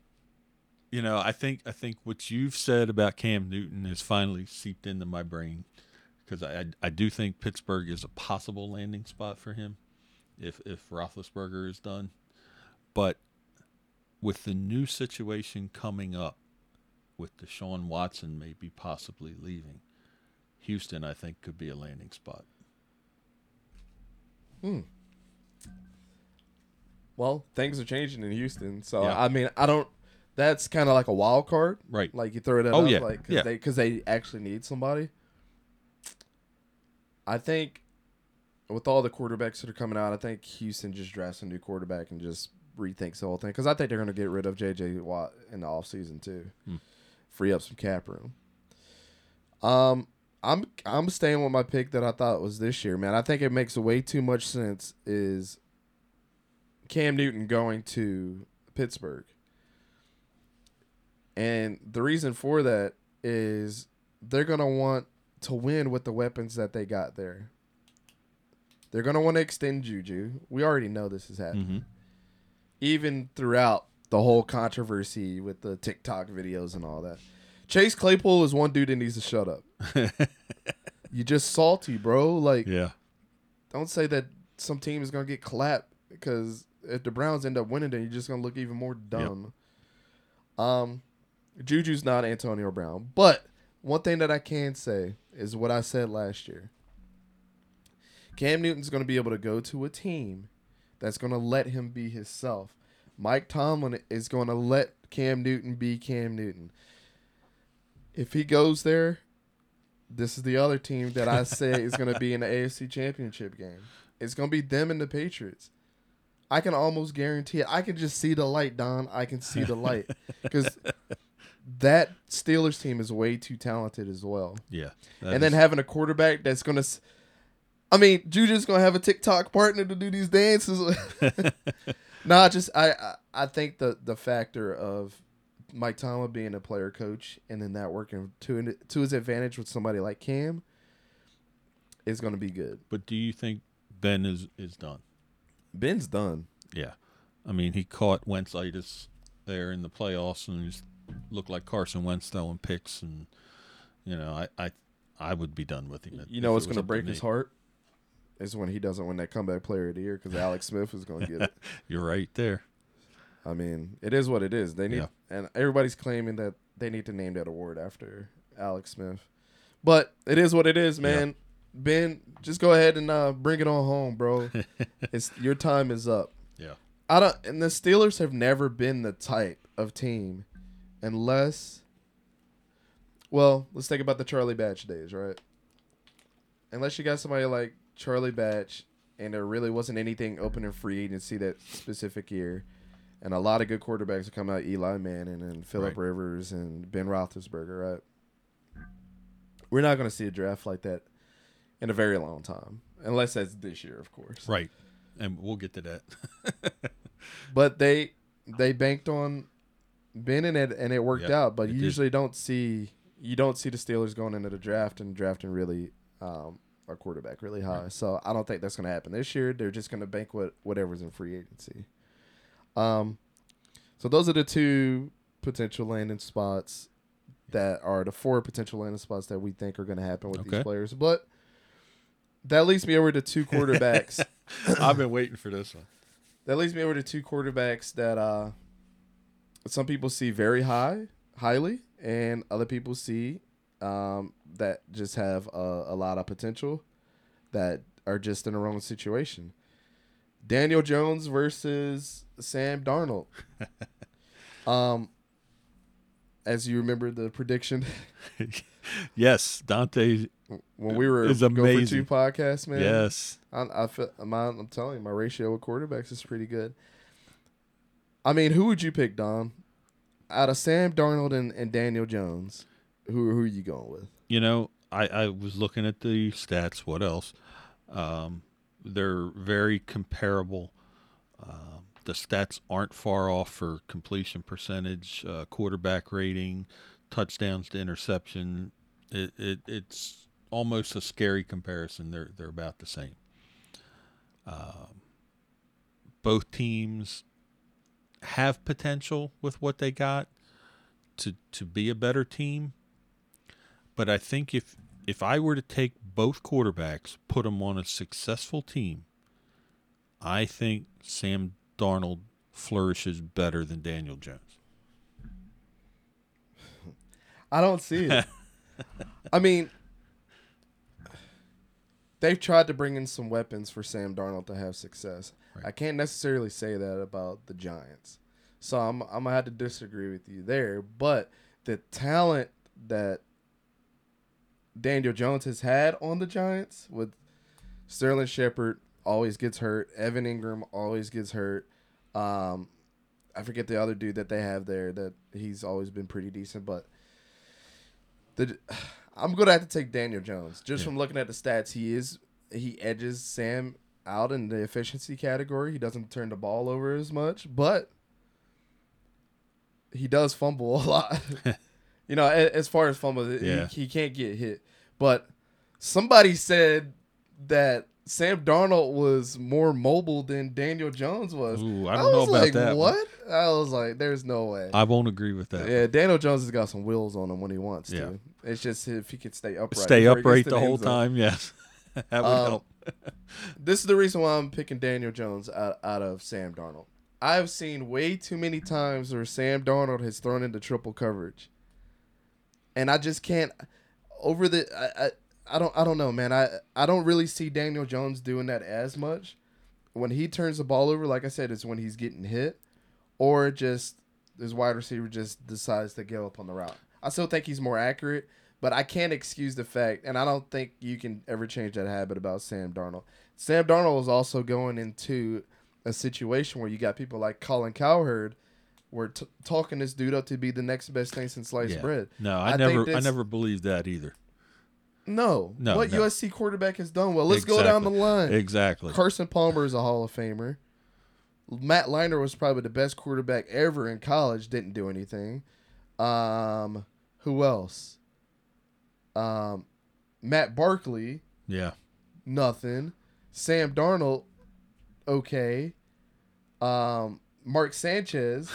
you know, I think I think what you've said about Cam Newton has finally seeped into my brain because I, I do think Pittsburgh is a possible landing spot for him if if Roethlisberger is done, but with the new situation coming up with Deshaun Watson maybe possibly leaving, Houston I think could be a landing spot. Hmm. Well, things are changing in Houston, so Yeah. I mean, I don't. That's kind of like a wild card, Right. Like you throw that Oh, yeah. like cause Yeah. they because they actually need somebody. I think with all the quarterbacks that are coming out, I think Houston just drafts a new quarterback and just rethinks the whole thing because I think they're going to get rid of J.J. Watt in the offseason too, Hmm. free up some cap room. Um, I'm I'm staying with my pick that I thought was this year, man. I think it makes way too much sense. Is Cam Newton going to Pittsburgh? And the reason for that is they're gonna want to win with the weapons that they got there. They're gonna want to extend Juju. We already know this is happening. hmm Even throughout the whole controversy with the TikTok videos and all that. Chase Claypool is one dude that needs to shut up. you just salty, bro. Like Yeah. don't say that some team is gonna get clapped because if the Browns end up winning, then you're just gonna look even more dumb. Um, Juju's not Antonio Brown, but one thing that I can say is what I said last year. Cam Newton's gonna be able to go to a team that's gonna let him be himself. Mike Tomlin is gonna let Cam Newton be Cam Newton. If he goes there, this is the other team that I say is going to be in the AFC Championship game. It's going to be them and the Patriots. I can almost guarantee it. I can just see the light, Don. I can see the light because that Steelers team is way too talented as well. Yeah. and then having a quarterback that's going to. I mean, Juju's gonna have a TikTok partner to do these dances. nah, just I, I I think the the factor of Mike Tomlin being a player coach and then that working to to his advantage with somebody like Cam is going to be good. but do you think Ben is is done? Ben's done. Yeah. I mean, he caught Wentzitis there in the playoffs and he's looked like Carson Wentz throwing picks and you know, I I, I would be done with him. You know what's going to break his heart is when he doesn't win that comeback player of the year because Alex Smith is going to get it. You're right there. I mean, it is what it is. They need, Yeah. and everybody's claiming that they need to name that award after Alex Smith. But it is what it is, man. Ben, just go ahead and uh, bring it on home, bro. it's your time is up. Yeah. I don't, and the Steelers have never been the type of team, unless. Well, let's think about the Charlie Batch days, right? Unless you got somebody like Charlie Batch, and there really wasn't anything open in free agency that specific year, and a lot of good quarterbacks have come out, Eli Manning and Philip Right. Rivers and Ben Roethlisberger, right? We're not going to see a draft like that in a very long time, unless that's this year, of course. Right. And we'll get to that. But they they banked on Ben in it and it worked Yep, out. But you did. usually don't see you don't see the Steelers going into the draft and drafting really um, a quarterback really high. So I don't think that's going to happen this year. They're just going to bank what whatever's in free agency. Um, so those are the two potential landing spots that are the four potential landing spots that we think are going to happen with Okay. these players. But that leads me over to two quarterbacks. I've been waiting for this one. That leads me over to two quarterbacks that uh, some people see very high, highly, and other people see um, that just have a, a lot of potential that are just in the wrong situation. Daniel Jones versus Sam Darnold. um, as you remember the prediction yes, Dante. when we were It's Go for Two amazing. podcast, man. Yes. I, I feel, my, I'm telling you, my ratio with quarterbacks is pretty good. I mean, who would you pick, Don? Out of Sam Darnold and, and Daniel Jones, who who are you going with? You know, I, I was looking at the stats. What else? Um, they're very comparable. Um, the stats aren't far off for completion percentage, uh, quarterback rating, touchdowns to interception. It, it it's almost a scary comparison. They're they're about the same. Um, both teams have potential with what they got to to be a better team. But I think if if I were to take both quarterbacks, put them on a successful team, I think Sam Darnold flourishes better than Daniel Jones. I don't see it. I mean, they've tried to bring in some weapons for Sam Darnold to have success. Right. I can't necessarily say that about the Giants. So I'm I'm gonna have to disagree with you there. But the talent that Daniel Jones has had on the Giants with Sterling Shepard always gets hurt. Evan Engram always gets hurt. Um, I forget the other dude that they have there that he's always been pretty decent, but the I'm gonna have to take Daniel Jones just Yeah. from looking at the stats. He is he edges Sam out in the efficiency category. He doesn't turn the ball over as much, but he does fumble a lot. you know, as far as fumbles, Yeah. he, he can't get hit. But somebody said that Sam Darnold was more mobile than Daniel Jones was. Ooh, I don't know about like, that. What? I was like, there's no way. I won't agree with that. yeah, Daniel Jones has got some wheels on him when he wants Yeah. to. It's just if he could stay upright. Stay before he gets upright to the whole zone. time. Yes, that would Um, help. This is the reason why I'm picking Daniel Jones out, out of Sam Darnold. I've seen way too many times where Sam Darnold has thrown into triple coverage, and I just can't over the. I, I, I don't I don't know, man. I I don't really see Daniel Jones doing that as much. When he turns the ball over, like I said, it's when he's getting hit, or just his wide receiver just decides to go up on the route. I still think he's more accurate, but I can't excuse the fact, and I don't think you can ever change that habit about Sam Darnold. Sam Darnold is also going into a situation where you got people like Colin Cowherd, were t- talking this dude up to be the next best thing since sliced Yeah. bread. No, I, I never, I never believed that either. No, No, what no. USC quarterback has done well. Let's go down the line. Exactly. Carson Palmer is a Hall of Famer. Matt Leinart was probably the best quarterback ever in college. Didn't do anything. Um, who else? Um, Matt Barkley, Yeah. nothing. Sam Darnold, okay. Um, Mark Sanchez.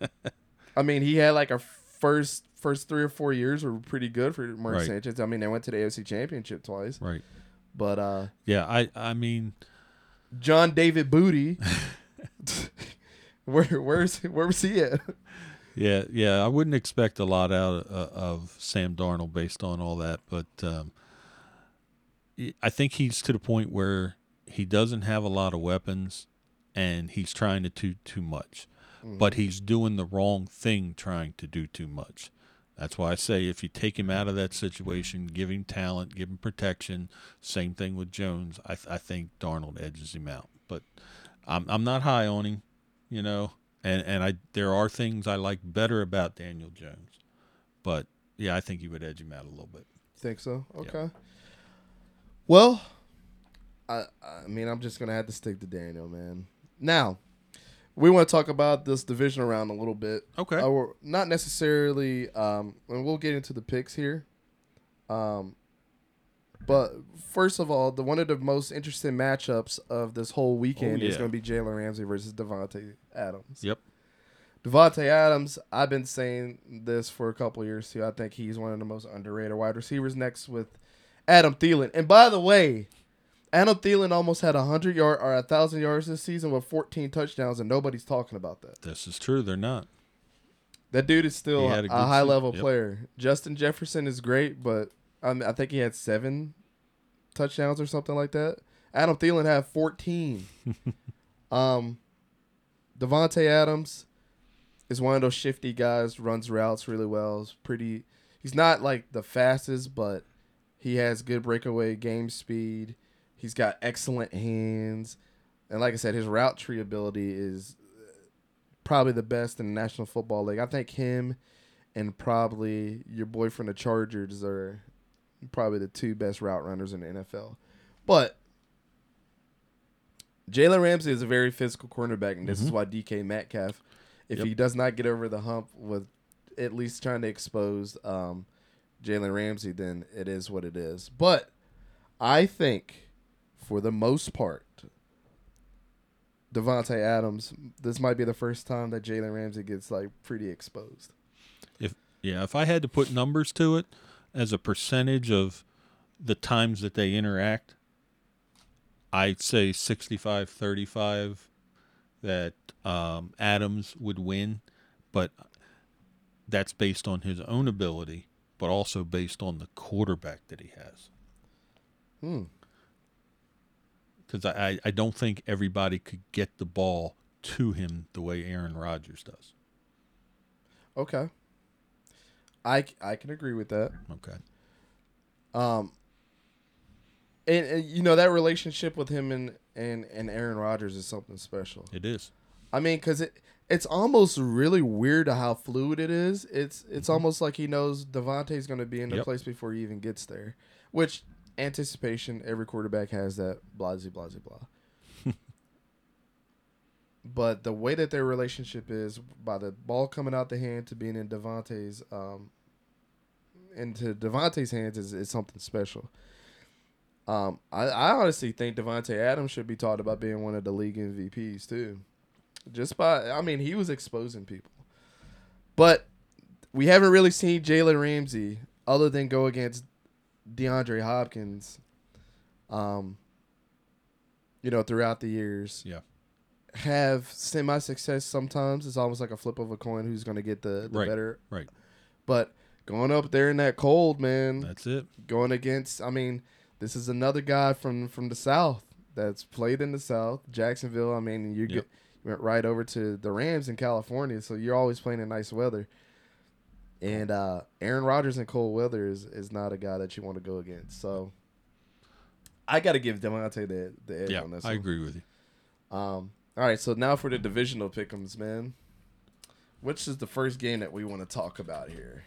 I mean, he had like a first first three or four years were pretty good for Mark Right. Sanchez. I mean, they went to the AFC Championship twice, Right. but uh. Yeah. I. I mean, John David Booty. where where's where was he at? Yeah, yeah. I wouldn't expect a lot out of, of Sam Darnold based on all that, but um, I think he's to the point where he doesn't have a lot of weapons, and he's trying to do too much. But he's doing the wrong thing trying to do too much. That's why I say if you take him out of that situation, give him talent, give him protection. Same thing with Jones. I, th- I think Darnold edges him out. But I'm I'm not high on him, you know. And and I there are things I like better about Daniel Jones. But yeah, I think you would edge him out a little bit. Think so? Okay. Well, I I mean I'm just gonna have to stick to Daniel, man. Now, we want to talk about this division around a little bit. Okay. Uh, we're not necessarily, um, and we'll get into the picks here. Um, but first of all, the one of the most interesting matchups of this whole weekend oh, is yeah. going to be Jalen Ramsey versus Davante Adams. Yep. Davante Adams, I've been saying this for a couple years too. I think he's one of the most underrated wide receivers next with Adam Thielen. And by the way, Adam Thielen almost had 100 yard or 1,000 yards this season with 14 touchdowns, and nobody's talking about that. This is true. They're not. That dude is still a, a high level. Yep. player. Justin Jefferson is great, but I, think he had seven touchdowns or something like that. Adam Thielen had 14. um, Davante Adams is one of those shifty guys. Runs routes really well. Is pretty. He's not like the fastest, but he has good breakaway game speed. He's got excellent hands, and like I said, his route tree ability is probably the best in the National Football League. I think him and probably your boy from the Chargers are probably the two best route runners in the NFL. But Jalen Ramsey is a very physical cornerback, and this is Mhm. why DK Metcalf, if Yep. he does not get over the hump with at least trying to expose um, Jalen Ramsey, then it is what it is. But I think, for the most part, Davante Adams, this might be the first time that Jalen Ramsey gets like pretty exposed. If yeah, if I had to put numbers to it as a percentage of the times that they interact, I'd say 65-35 that um, Adams would win, but that's based on his own ability, but also based on the quarterback that he has. Hmm. because I I don't think everybody could get the ball to him the way Aaron Rodgers does. Okay. I, I can agree with that. Okay. Um, and, and you know that relationship with him and and and Aaron Rodgers is something special. It is. I mean, because it it's almost really weird how fluid it is. It's it's almost like he knows Davante's going to be in the Yep. place before he even gets there, which anticipation every quarterback has that blah blah blah blah. But the way that their relationship is, by the ball coming out the hand to being in Davante's um into Davante's hands is, is something special. Um, I, I honestly think Davante Adams should be talked about being one of the league MVPs too. Just by, I mean, he was exposing people. But we haven't really seen Jalen Ramsey other than go against DeAndre Hopkins. Um, you know, throughout the years, Yeah. Have semi success. Sometimes it's almost like a flip of a coin who's going to get the, the Right. better. Right. But going up there in that cold, man, That's it. going against I mean, this is another guy from from the South that's played in the South, Jacksonville. I mean, you Yep. get you went right over to the Rams in California, so you're always playing in nice weather. And uh, Aaron Rodgers in cold weather is, is not a guy that you want to go against. So I got to give Davante the the edge Yeah, on this. I one. agree with you. Um, all right, so now for the divisional pickums, man. Which is the first game that we want to talk about here?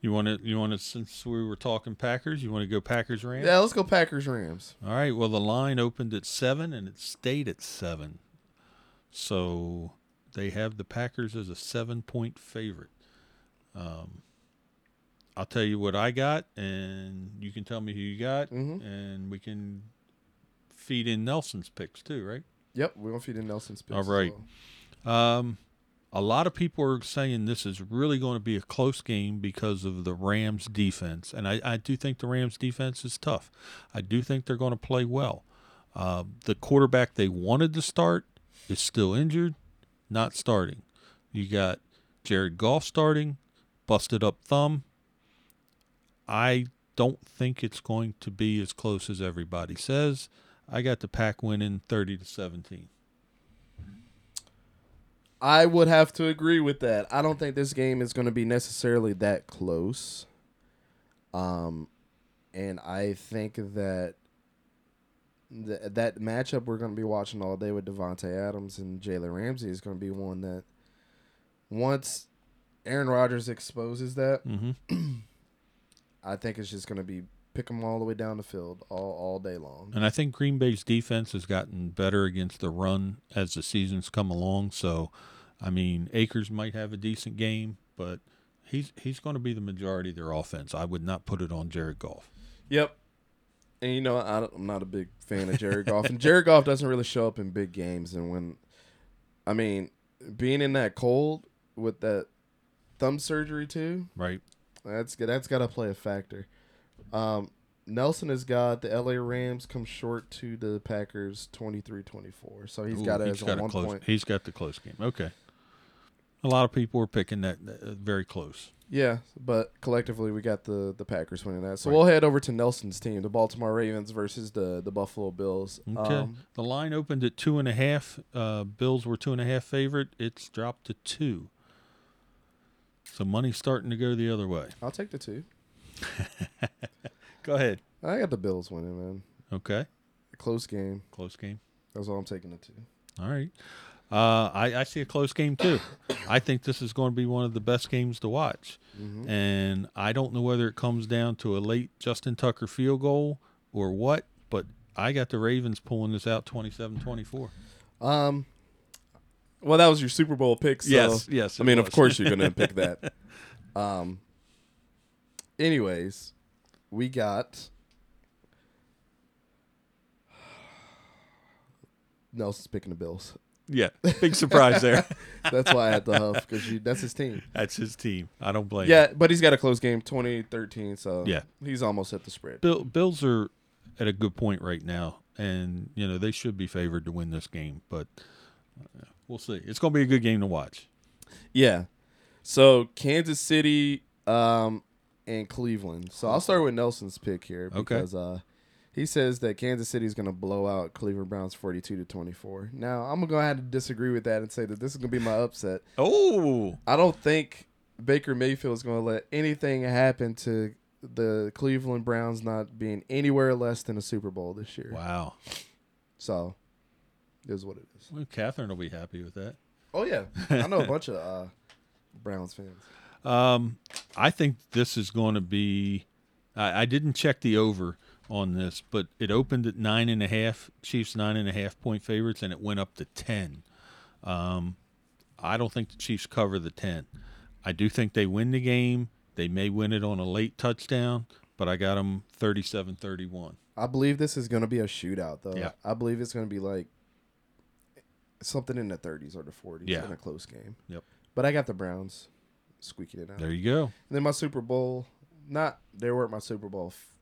You want to you want to since we were talking Packers, you want to go Packers Rams? Yeah, let's go Packers Rams. All right. Well, the line opened at seven and it stayed at seven, so they have the Packers as a seven-point favorite. Um, I'll tell you what I got, and you can tell me who you got, Mhm. and we can feed in Nelson's picks too, right? Yep, we're gonna feed in Nelson's picks. All right. well. Um, a lot of people are saying this is really going to be a close game because of the Rams defense. And I, I do think the Rams defense is tough. I do think they're going to play well. Uh, the quarterback they wanted to start is still injured, not starting. You got Jared Goff starting, busted up thumb. I don't think it's going to be as close as everybody says. I got the pack winning 30 to 17. I would have to agree with that. I don't think this game is going to be necessarily that close. Um, and I think that th- that matchup we're going to be watching all day with Davante Adams and Jalen Ramsey is going to be one that once Aaron Rodgers exposes that, Mm-hmm. I think it's just going to be pick them all the way down the field all all day long. And I think Green Bay's defense has gotten better against the run as the season's come along. So, I mean, Akers might have a decent game, but he's he's going to be the majority of their offense. I would not put it on Jared Goff. Yep. And you know, I I'm not a big fan of Jared Goff, and Jared Goff doesn't really show up in big games. And when, I mean, being in that cold with that thumb surgery too, Right? that's good. that's got to play a factor. Um, Nelson has got the LA Rams come short to the Packers 23-24. So he's Ooh, got it he's as got a close. point. He's got the close game. Okay. A lot of people are picking that uh, very close. Yeah, but collectively we got the the Packers winning that. So Right. we'll head over to Nelson's team, the Baltimore Ravens versus the the Buffalo Bills. Okay. Um, the line opened at two and a half. Uh, Bills were two and a half favorite. It's dropped to two. So money's starting to go the other way. I'll take the two. Go ahead. I got the Bills winning, man. Okay. Close game. Close game. That's all I'm taking it to. All right. Uh, I, I see a close game too. I think this is going to be one of the best games to watch. Mm-hmm. And I don't know whether it comes down to a late Justin Tucker field goal or what, but I got the Ravens pulling this out 27 24. Um, well, that was your Super Bowl pick. So, yes. I mean, of course you're gonna pick that. Um. Anyways, we got Nelson's picking the Bills. Yeah. Big surprise there. That's why I had to huff because that's his team. That's his team. I don't blame Yeah, but he's got a close game, 2013. So Yeah. he's almost at the spread. Bill, Bills are at a good point right now, and you know they should be favored to win this game, but uh, we'll see. It's going to be a good game to watch. Yeah. So Kansas City um and Cleveland. So I'll start with Nelson's pick here Okay. because uh He says that Kansas City is going to blow out Cleveland Browns 42 to 24. Now, I'm going to go ahead and disagree with that and say that this is going to be my upset. Oh, I don't think Baker Mayfield is going to let anything happen to the Cleveland Browns not being anywhere less than a Super Bowl this year. wow. So, it is what it is. Well, Catherine will be happy with that. Oh, yeah. I know a bunch of uh, Browns fans. Um, I think this is going to be. I, I didn't check the over on this, but it opened at nine and a half. Chiefs nine and a half point favorites, and it went up to ten. Um, I don't think the Chiefs cover the ten. I do think they win the game. They may win it on a late touchdown, but I got them 37-31. I believe this is going to be a shootout, though. Yeah. I believe it's going to be like something in the 30s or the 40s Yeah. in a close game. Yep. But I got the Browns squeaking it out. There you go. And then my Super Bowl, not they weren't my Super Bowl f-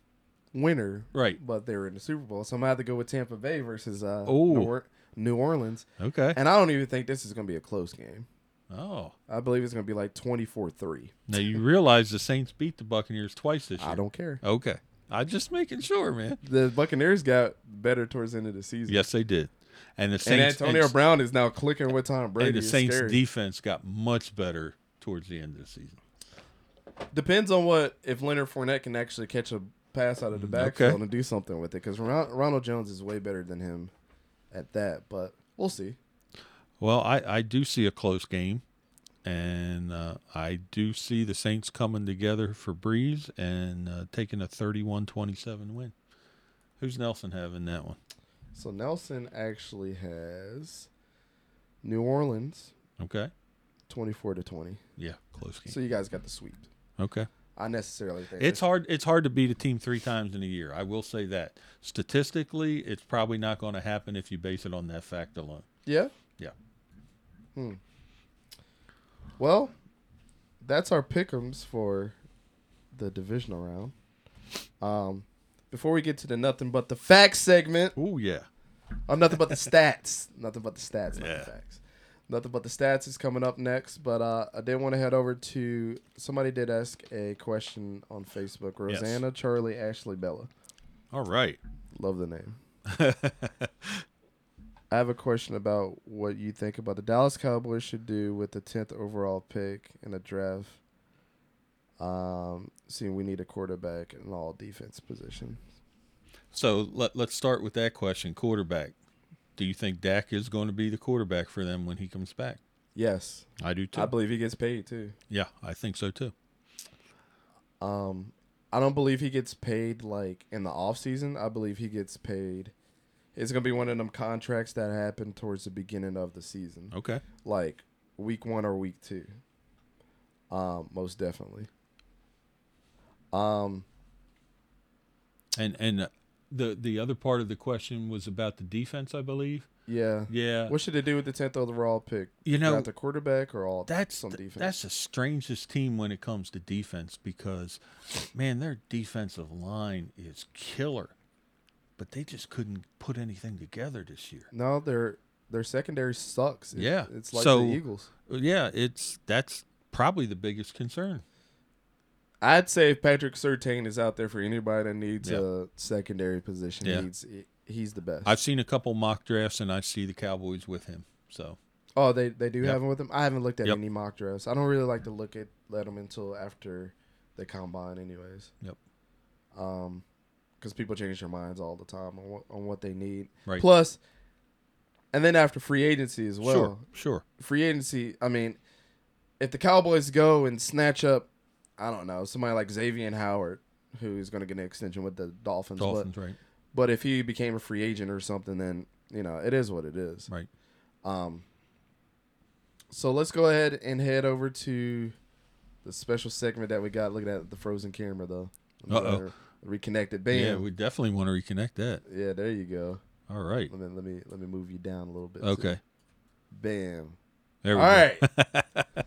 winner, Right. but they were in the Super Bowl. So I'm gonna have to go with Tampa Bay versus uh. New, Or- New Orleans. Okay. And I don't even think this is gonna be a close game. Oh. I believe it's gonna be like 24-3. Now you realize the Saints beat the Buccaneers twice this year. I don't care. Okay. I'm just making sure, man. The Buccaneers got better towards the end of the season. Yes, they did. And the Saints And Antonio and, Brown is now clicking with Tom Brady. and the Saints scary. defense got much better towards the end of the season. Depends on what if Leonard Fournette can actually catch a pass out of the backfield Mm, Okay. and do something with it. Because Ronald Jones is way better than him at that. But we'll see. Well, I, I do see a close game, and uh, I do see the Saints coming together for Brees and uh, taking a 31-27 win. Who's Nelson having that one? So Nelson actually has New Orleans Okay. Twenty four to twenty. Yeah, close game. So you guys got the sweep. Okay. I necessarily think It's hard. It's hard to beat a team three times in a year. I will say that. Statistically, it's probably not going to happen if you base it on that fact alone. Yeah. Yeah. Hmm. Well, that's our pickums for the divisional round. Um, before we get to the nothing but the facts segment, Oh yeah. Oh, nothing but the stats. nothing but the stats, not Yeah. the facts. Nothing but the stats is coming up next, but uh, I did want to head over to somebody did ask a question on Facebook. Yes. Rosanna, Charlie, Ashley, Bella. All right. Love the name. I have a question about what you think about the Dallas Cowboys should do with the tenth overall pick in the draft. Um, seeing we need a quarterback in all defense positions. So let let's start with that question. Quarterback. Do you think Dak is going to be the quarterback for them when he comes back? Yes, I do too. I believe he gets paid too. yeah, I think so too. Um, I don't believe he gets paid like in the off season. I believe he gets paid. It's gonna be one of them contracts that happen towards the beginning of the season, Okay. like week one or week two. Um, most definitely. Um, And and the the other part of the question was about the defense, I believe. yeah. Yeah. What should they do with the tenth overall pick? You know, Draft the quarterback or all that's some defense? that's the strangest team when it comes to defense because man their defensive line is killer but they just couldn't put anything together this year no, their their secondary sucks. It- Yeah. it's like So- the Eagles. yeah it's that's probably the biggest concern I'd say if Patrick Surtain is out there for anybody that needs a secondary position, Yeah. he's he's the best. i've seen a couple mock drafts and i see the cowboys with him so Oh, they they do Yep. have him with them. I haven't looked at Yep. any mock drafts. I don't really like to look at let them until after the combine, anyways. Yep. Um, because people change their minds all the time on what on what they need. right Plus, and then after free agency as well. sure sure Free agency. I mean, if the Cowboys go and snatch up, I don't know somebody like Xavier Howard, who is going to get an extension with the Dolphins. dolphins right But but if he became a free agent or something, then you know it is what it is. right Um, so let's go ahead and head over to the special segment that we got. Looking at the frozen camera, though. Uh-oh. Reconnected. Bam. Yeah, we definitely want to reconnect that Yeah, there you go. all right Let me let me let me move you down a little bit. too. okay Bam. there we All go right.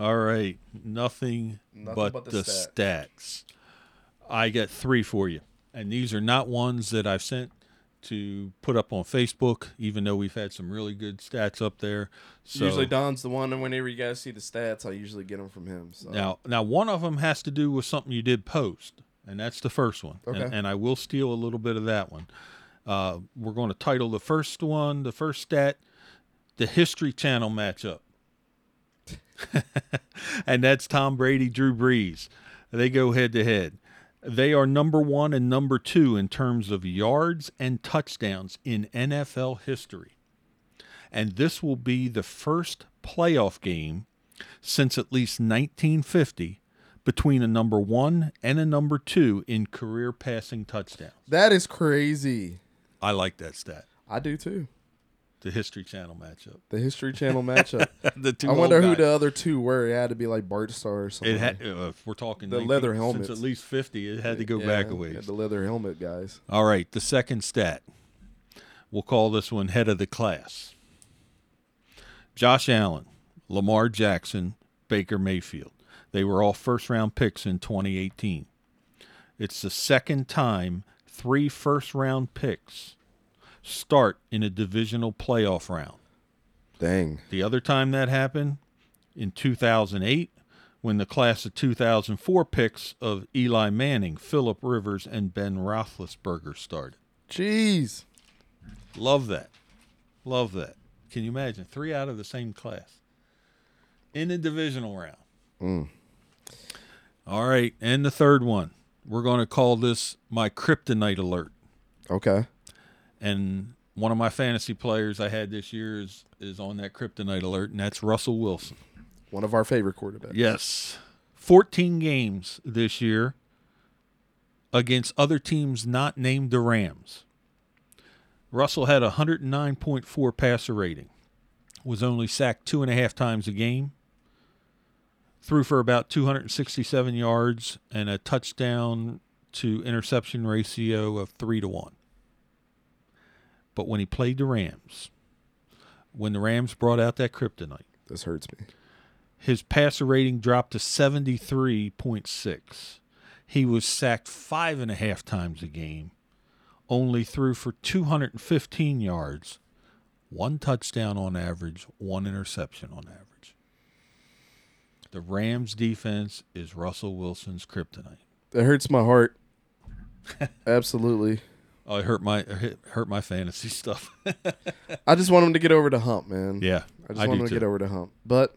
All right, nothing, Nothing but, but the the stat. stats. I got three for you, and these are not ones that I've sent to put up on Facebook, even though we've had some really good stats up there. So usually Don's the one, and whenever you guys see the stats, I usually get them from him. So now, now one of them has to do with something you did post. and that's the first one. Okay. And, and I will steal a little bit of that one. Uh, we're going to title the first one, the first stat, the History Channel matchup. and that's Tom Brady, Drew Brees. They go head to head. They are number one and number two in terms of yards and touchdowns in NFL history. And this will be the first playoff game since at least 1950 between a number one and a number two in career passing touchdowns. That is crazy. I like that stat. I do too. The History Channel matchup. The History Channel matchup. the two I wonder who guys. the other two were. It had to be like Bart Starr or something. It had, uh, if we're talking The 19 leather since helmets. at least 50, it had to go Yeah, back a ways. The leather helmet guys. All right, the second stat. We'll call this one head of the class. Josh Allen, Lamar Jackson, Baker Mayfield. They were all first round picks in 2018. It's the second time three first round picks start in a divisional playoff round. Dang. The other time that happened in 2008 when the class of 2004 picks of Eli Manning, Philip Rivers, and Ben Roethlisberger started. Jeez. Love that. Love that. Can you imagine? Three out of the same class in the divisional round. Mm. All right. And the third one. We're going to call this my kryptonite alert. Okay. And one of my fantasy players I had this year is, is on that kryptonite alert, and that's Russell Wilson. One of our favorite quarterbacks. Yes. 14 games this year against other teams not named the Rams. Russell had a 109.4 passer rating, was only sacked two and a half times a game, threw for about 267 yards and a touchdown to interception ratio of three to one. But when he played the Rams, when the Rams brought out that kryptonite, This hurts me. his passer rating dropped to 73.6. He was sacked five and a half times a game, only threw for 215 yards, one touchdown on average, one interception on average. The Rams defense is Russell Wilson's kryptonite. That hurts my heart. Absolutely. Oh, it hurt my it hurt my fantasy stuff. I just want him to get over the hump, man. yeah, I just I want do him to too. get over the hump. But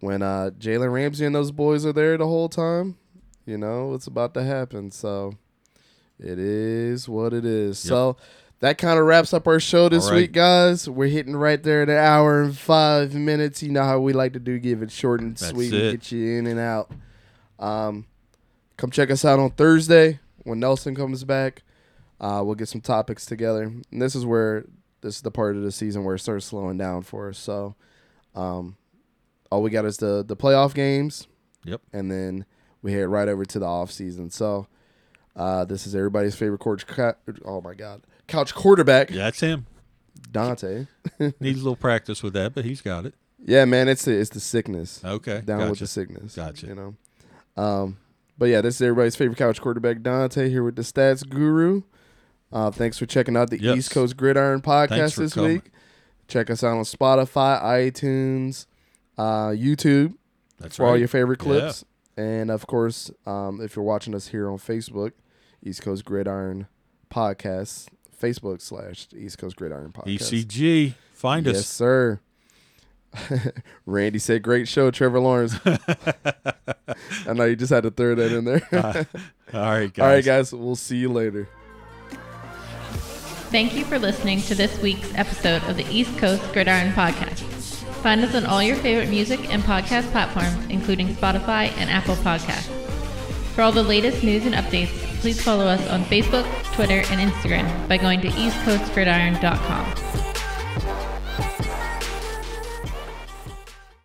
when uh, Jalen Ramsey and those boys are there the whole time, you know, it's about to happen. So it is what it is. Yep. So that kind of wraps up our show this right. week, guys. We're hitting right there at an hour and five minutes. You know how we like to do, give it short and That's sweet and get you in and out. Um, come check us out on Thursday when Nelson comes back. Uh, we'll get some topics together. And this is where this is the part of the season where it starts slowing down for us. So, um, all we got is the the playoff games. Yep. And then we head right over to the off season. So, uh, this is everybody's favorite coach. Oh my God, couch quarterback Yeah, that's him. Dante. Needs a little practice with that, but he's got it. Yeah, man, it's the, it's the sickness. Okay, Down with the sickness. Gotcha. You know. Um, but yeah, this is everybody's favorite couch quarterback, Dante, here with the stats guru. Uh, thanks for checking out the Yes. East Coast Gridiron podcast this coming. week. Check us out on Spotify, iTunes, uh, YouTube That's for all your favorite Yeah. clips. And of course, um, if you're watching us here on Facebook, East Coast Gridiron Podcast, Facebook slash East Coast Gridiron Podcast. ECG, find yes, us. Yes, sir. Randy said, "Great show, Trevor Lawrence." I know you just had to throw that in there. All right, guys. All right, guys. We'll see you later. Thank you for listening to this week's episode of the East Coast Gridiron Podcast. Find us on all your favorite music and podcast platforms, including Spotify and Apple Podcasts. For all the latest news and updates, please follow us on Facebook, Twitter, and Instagram by going to eastcoastgridiron.com.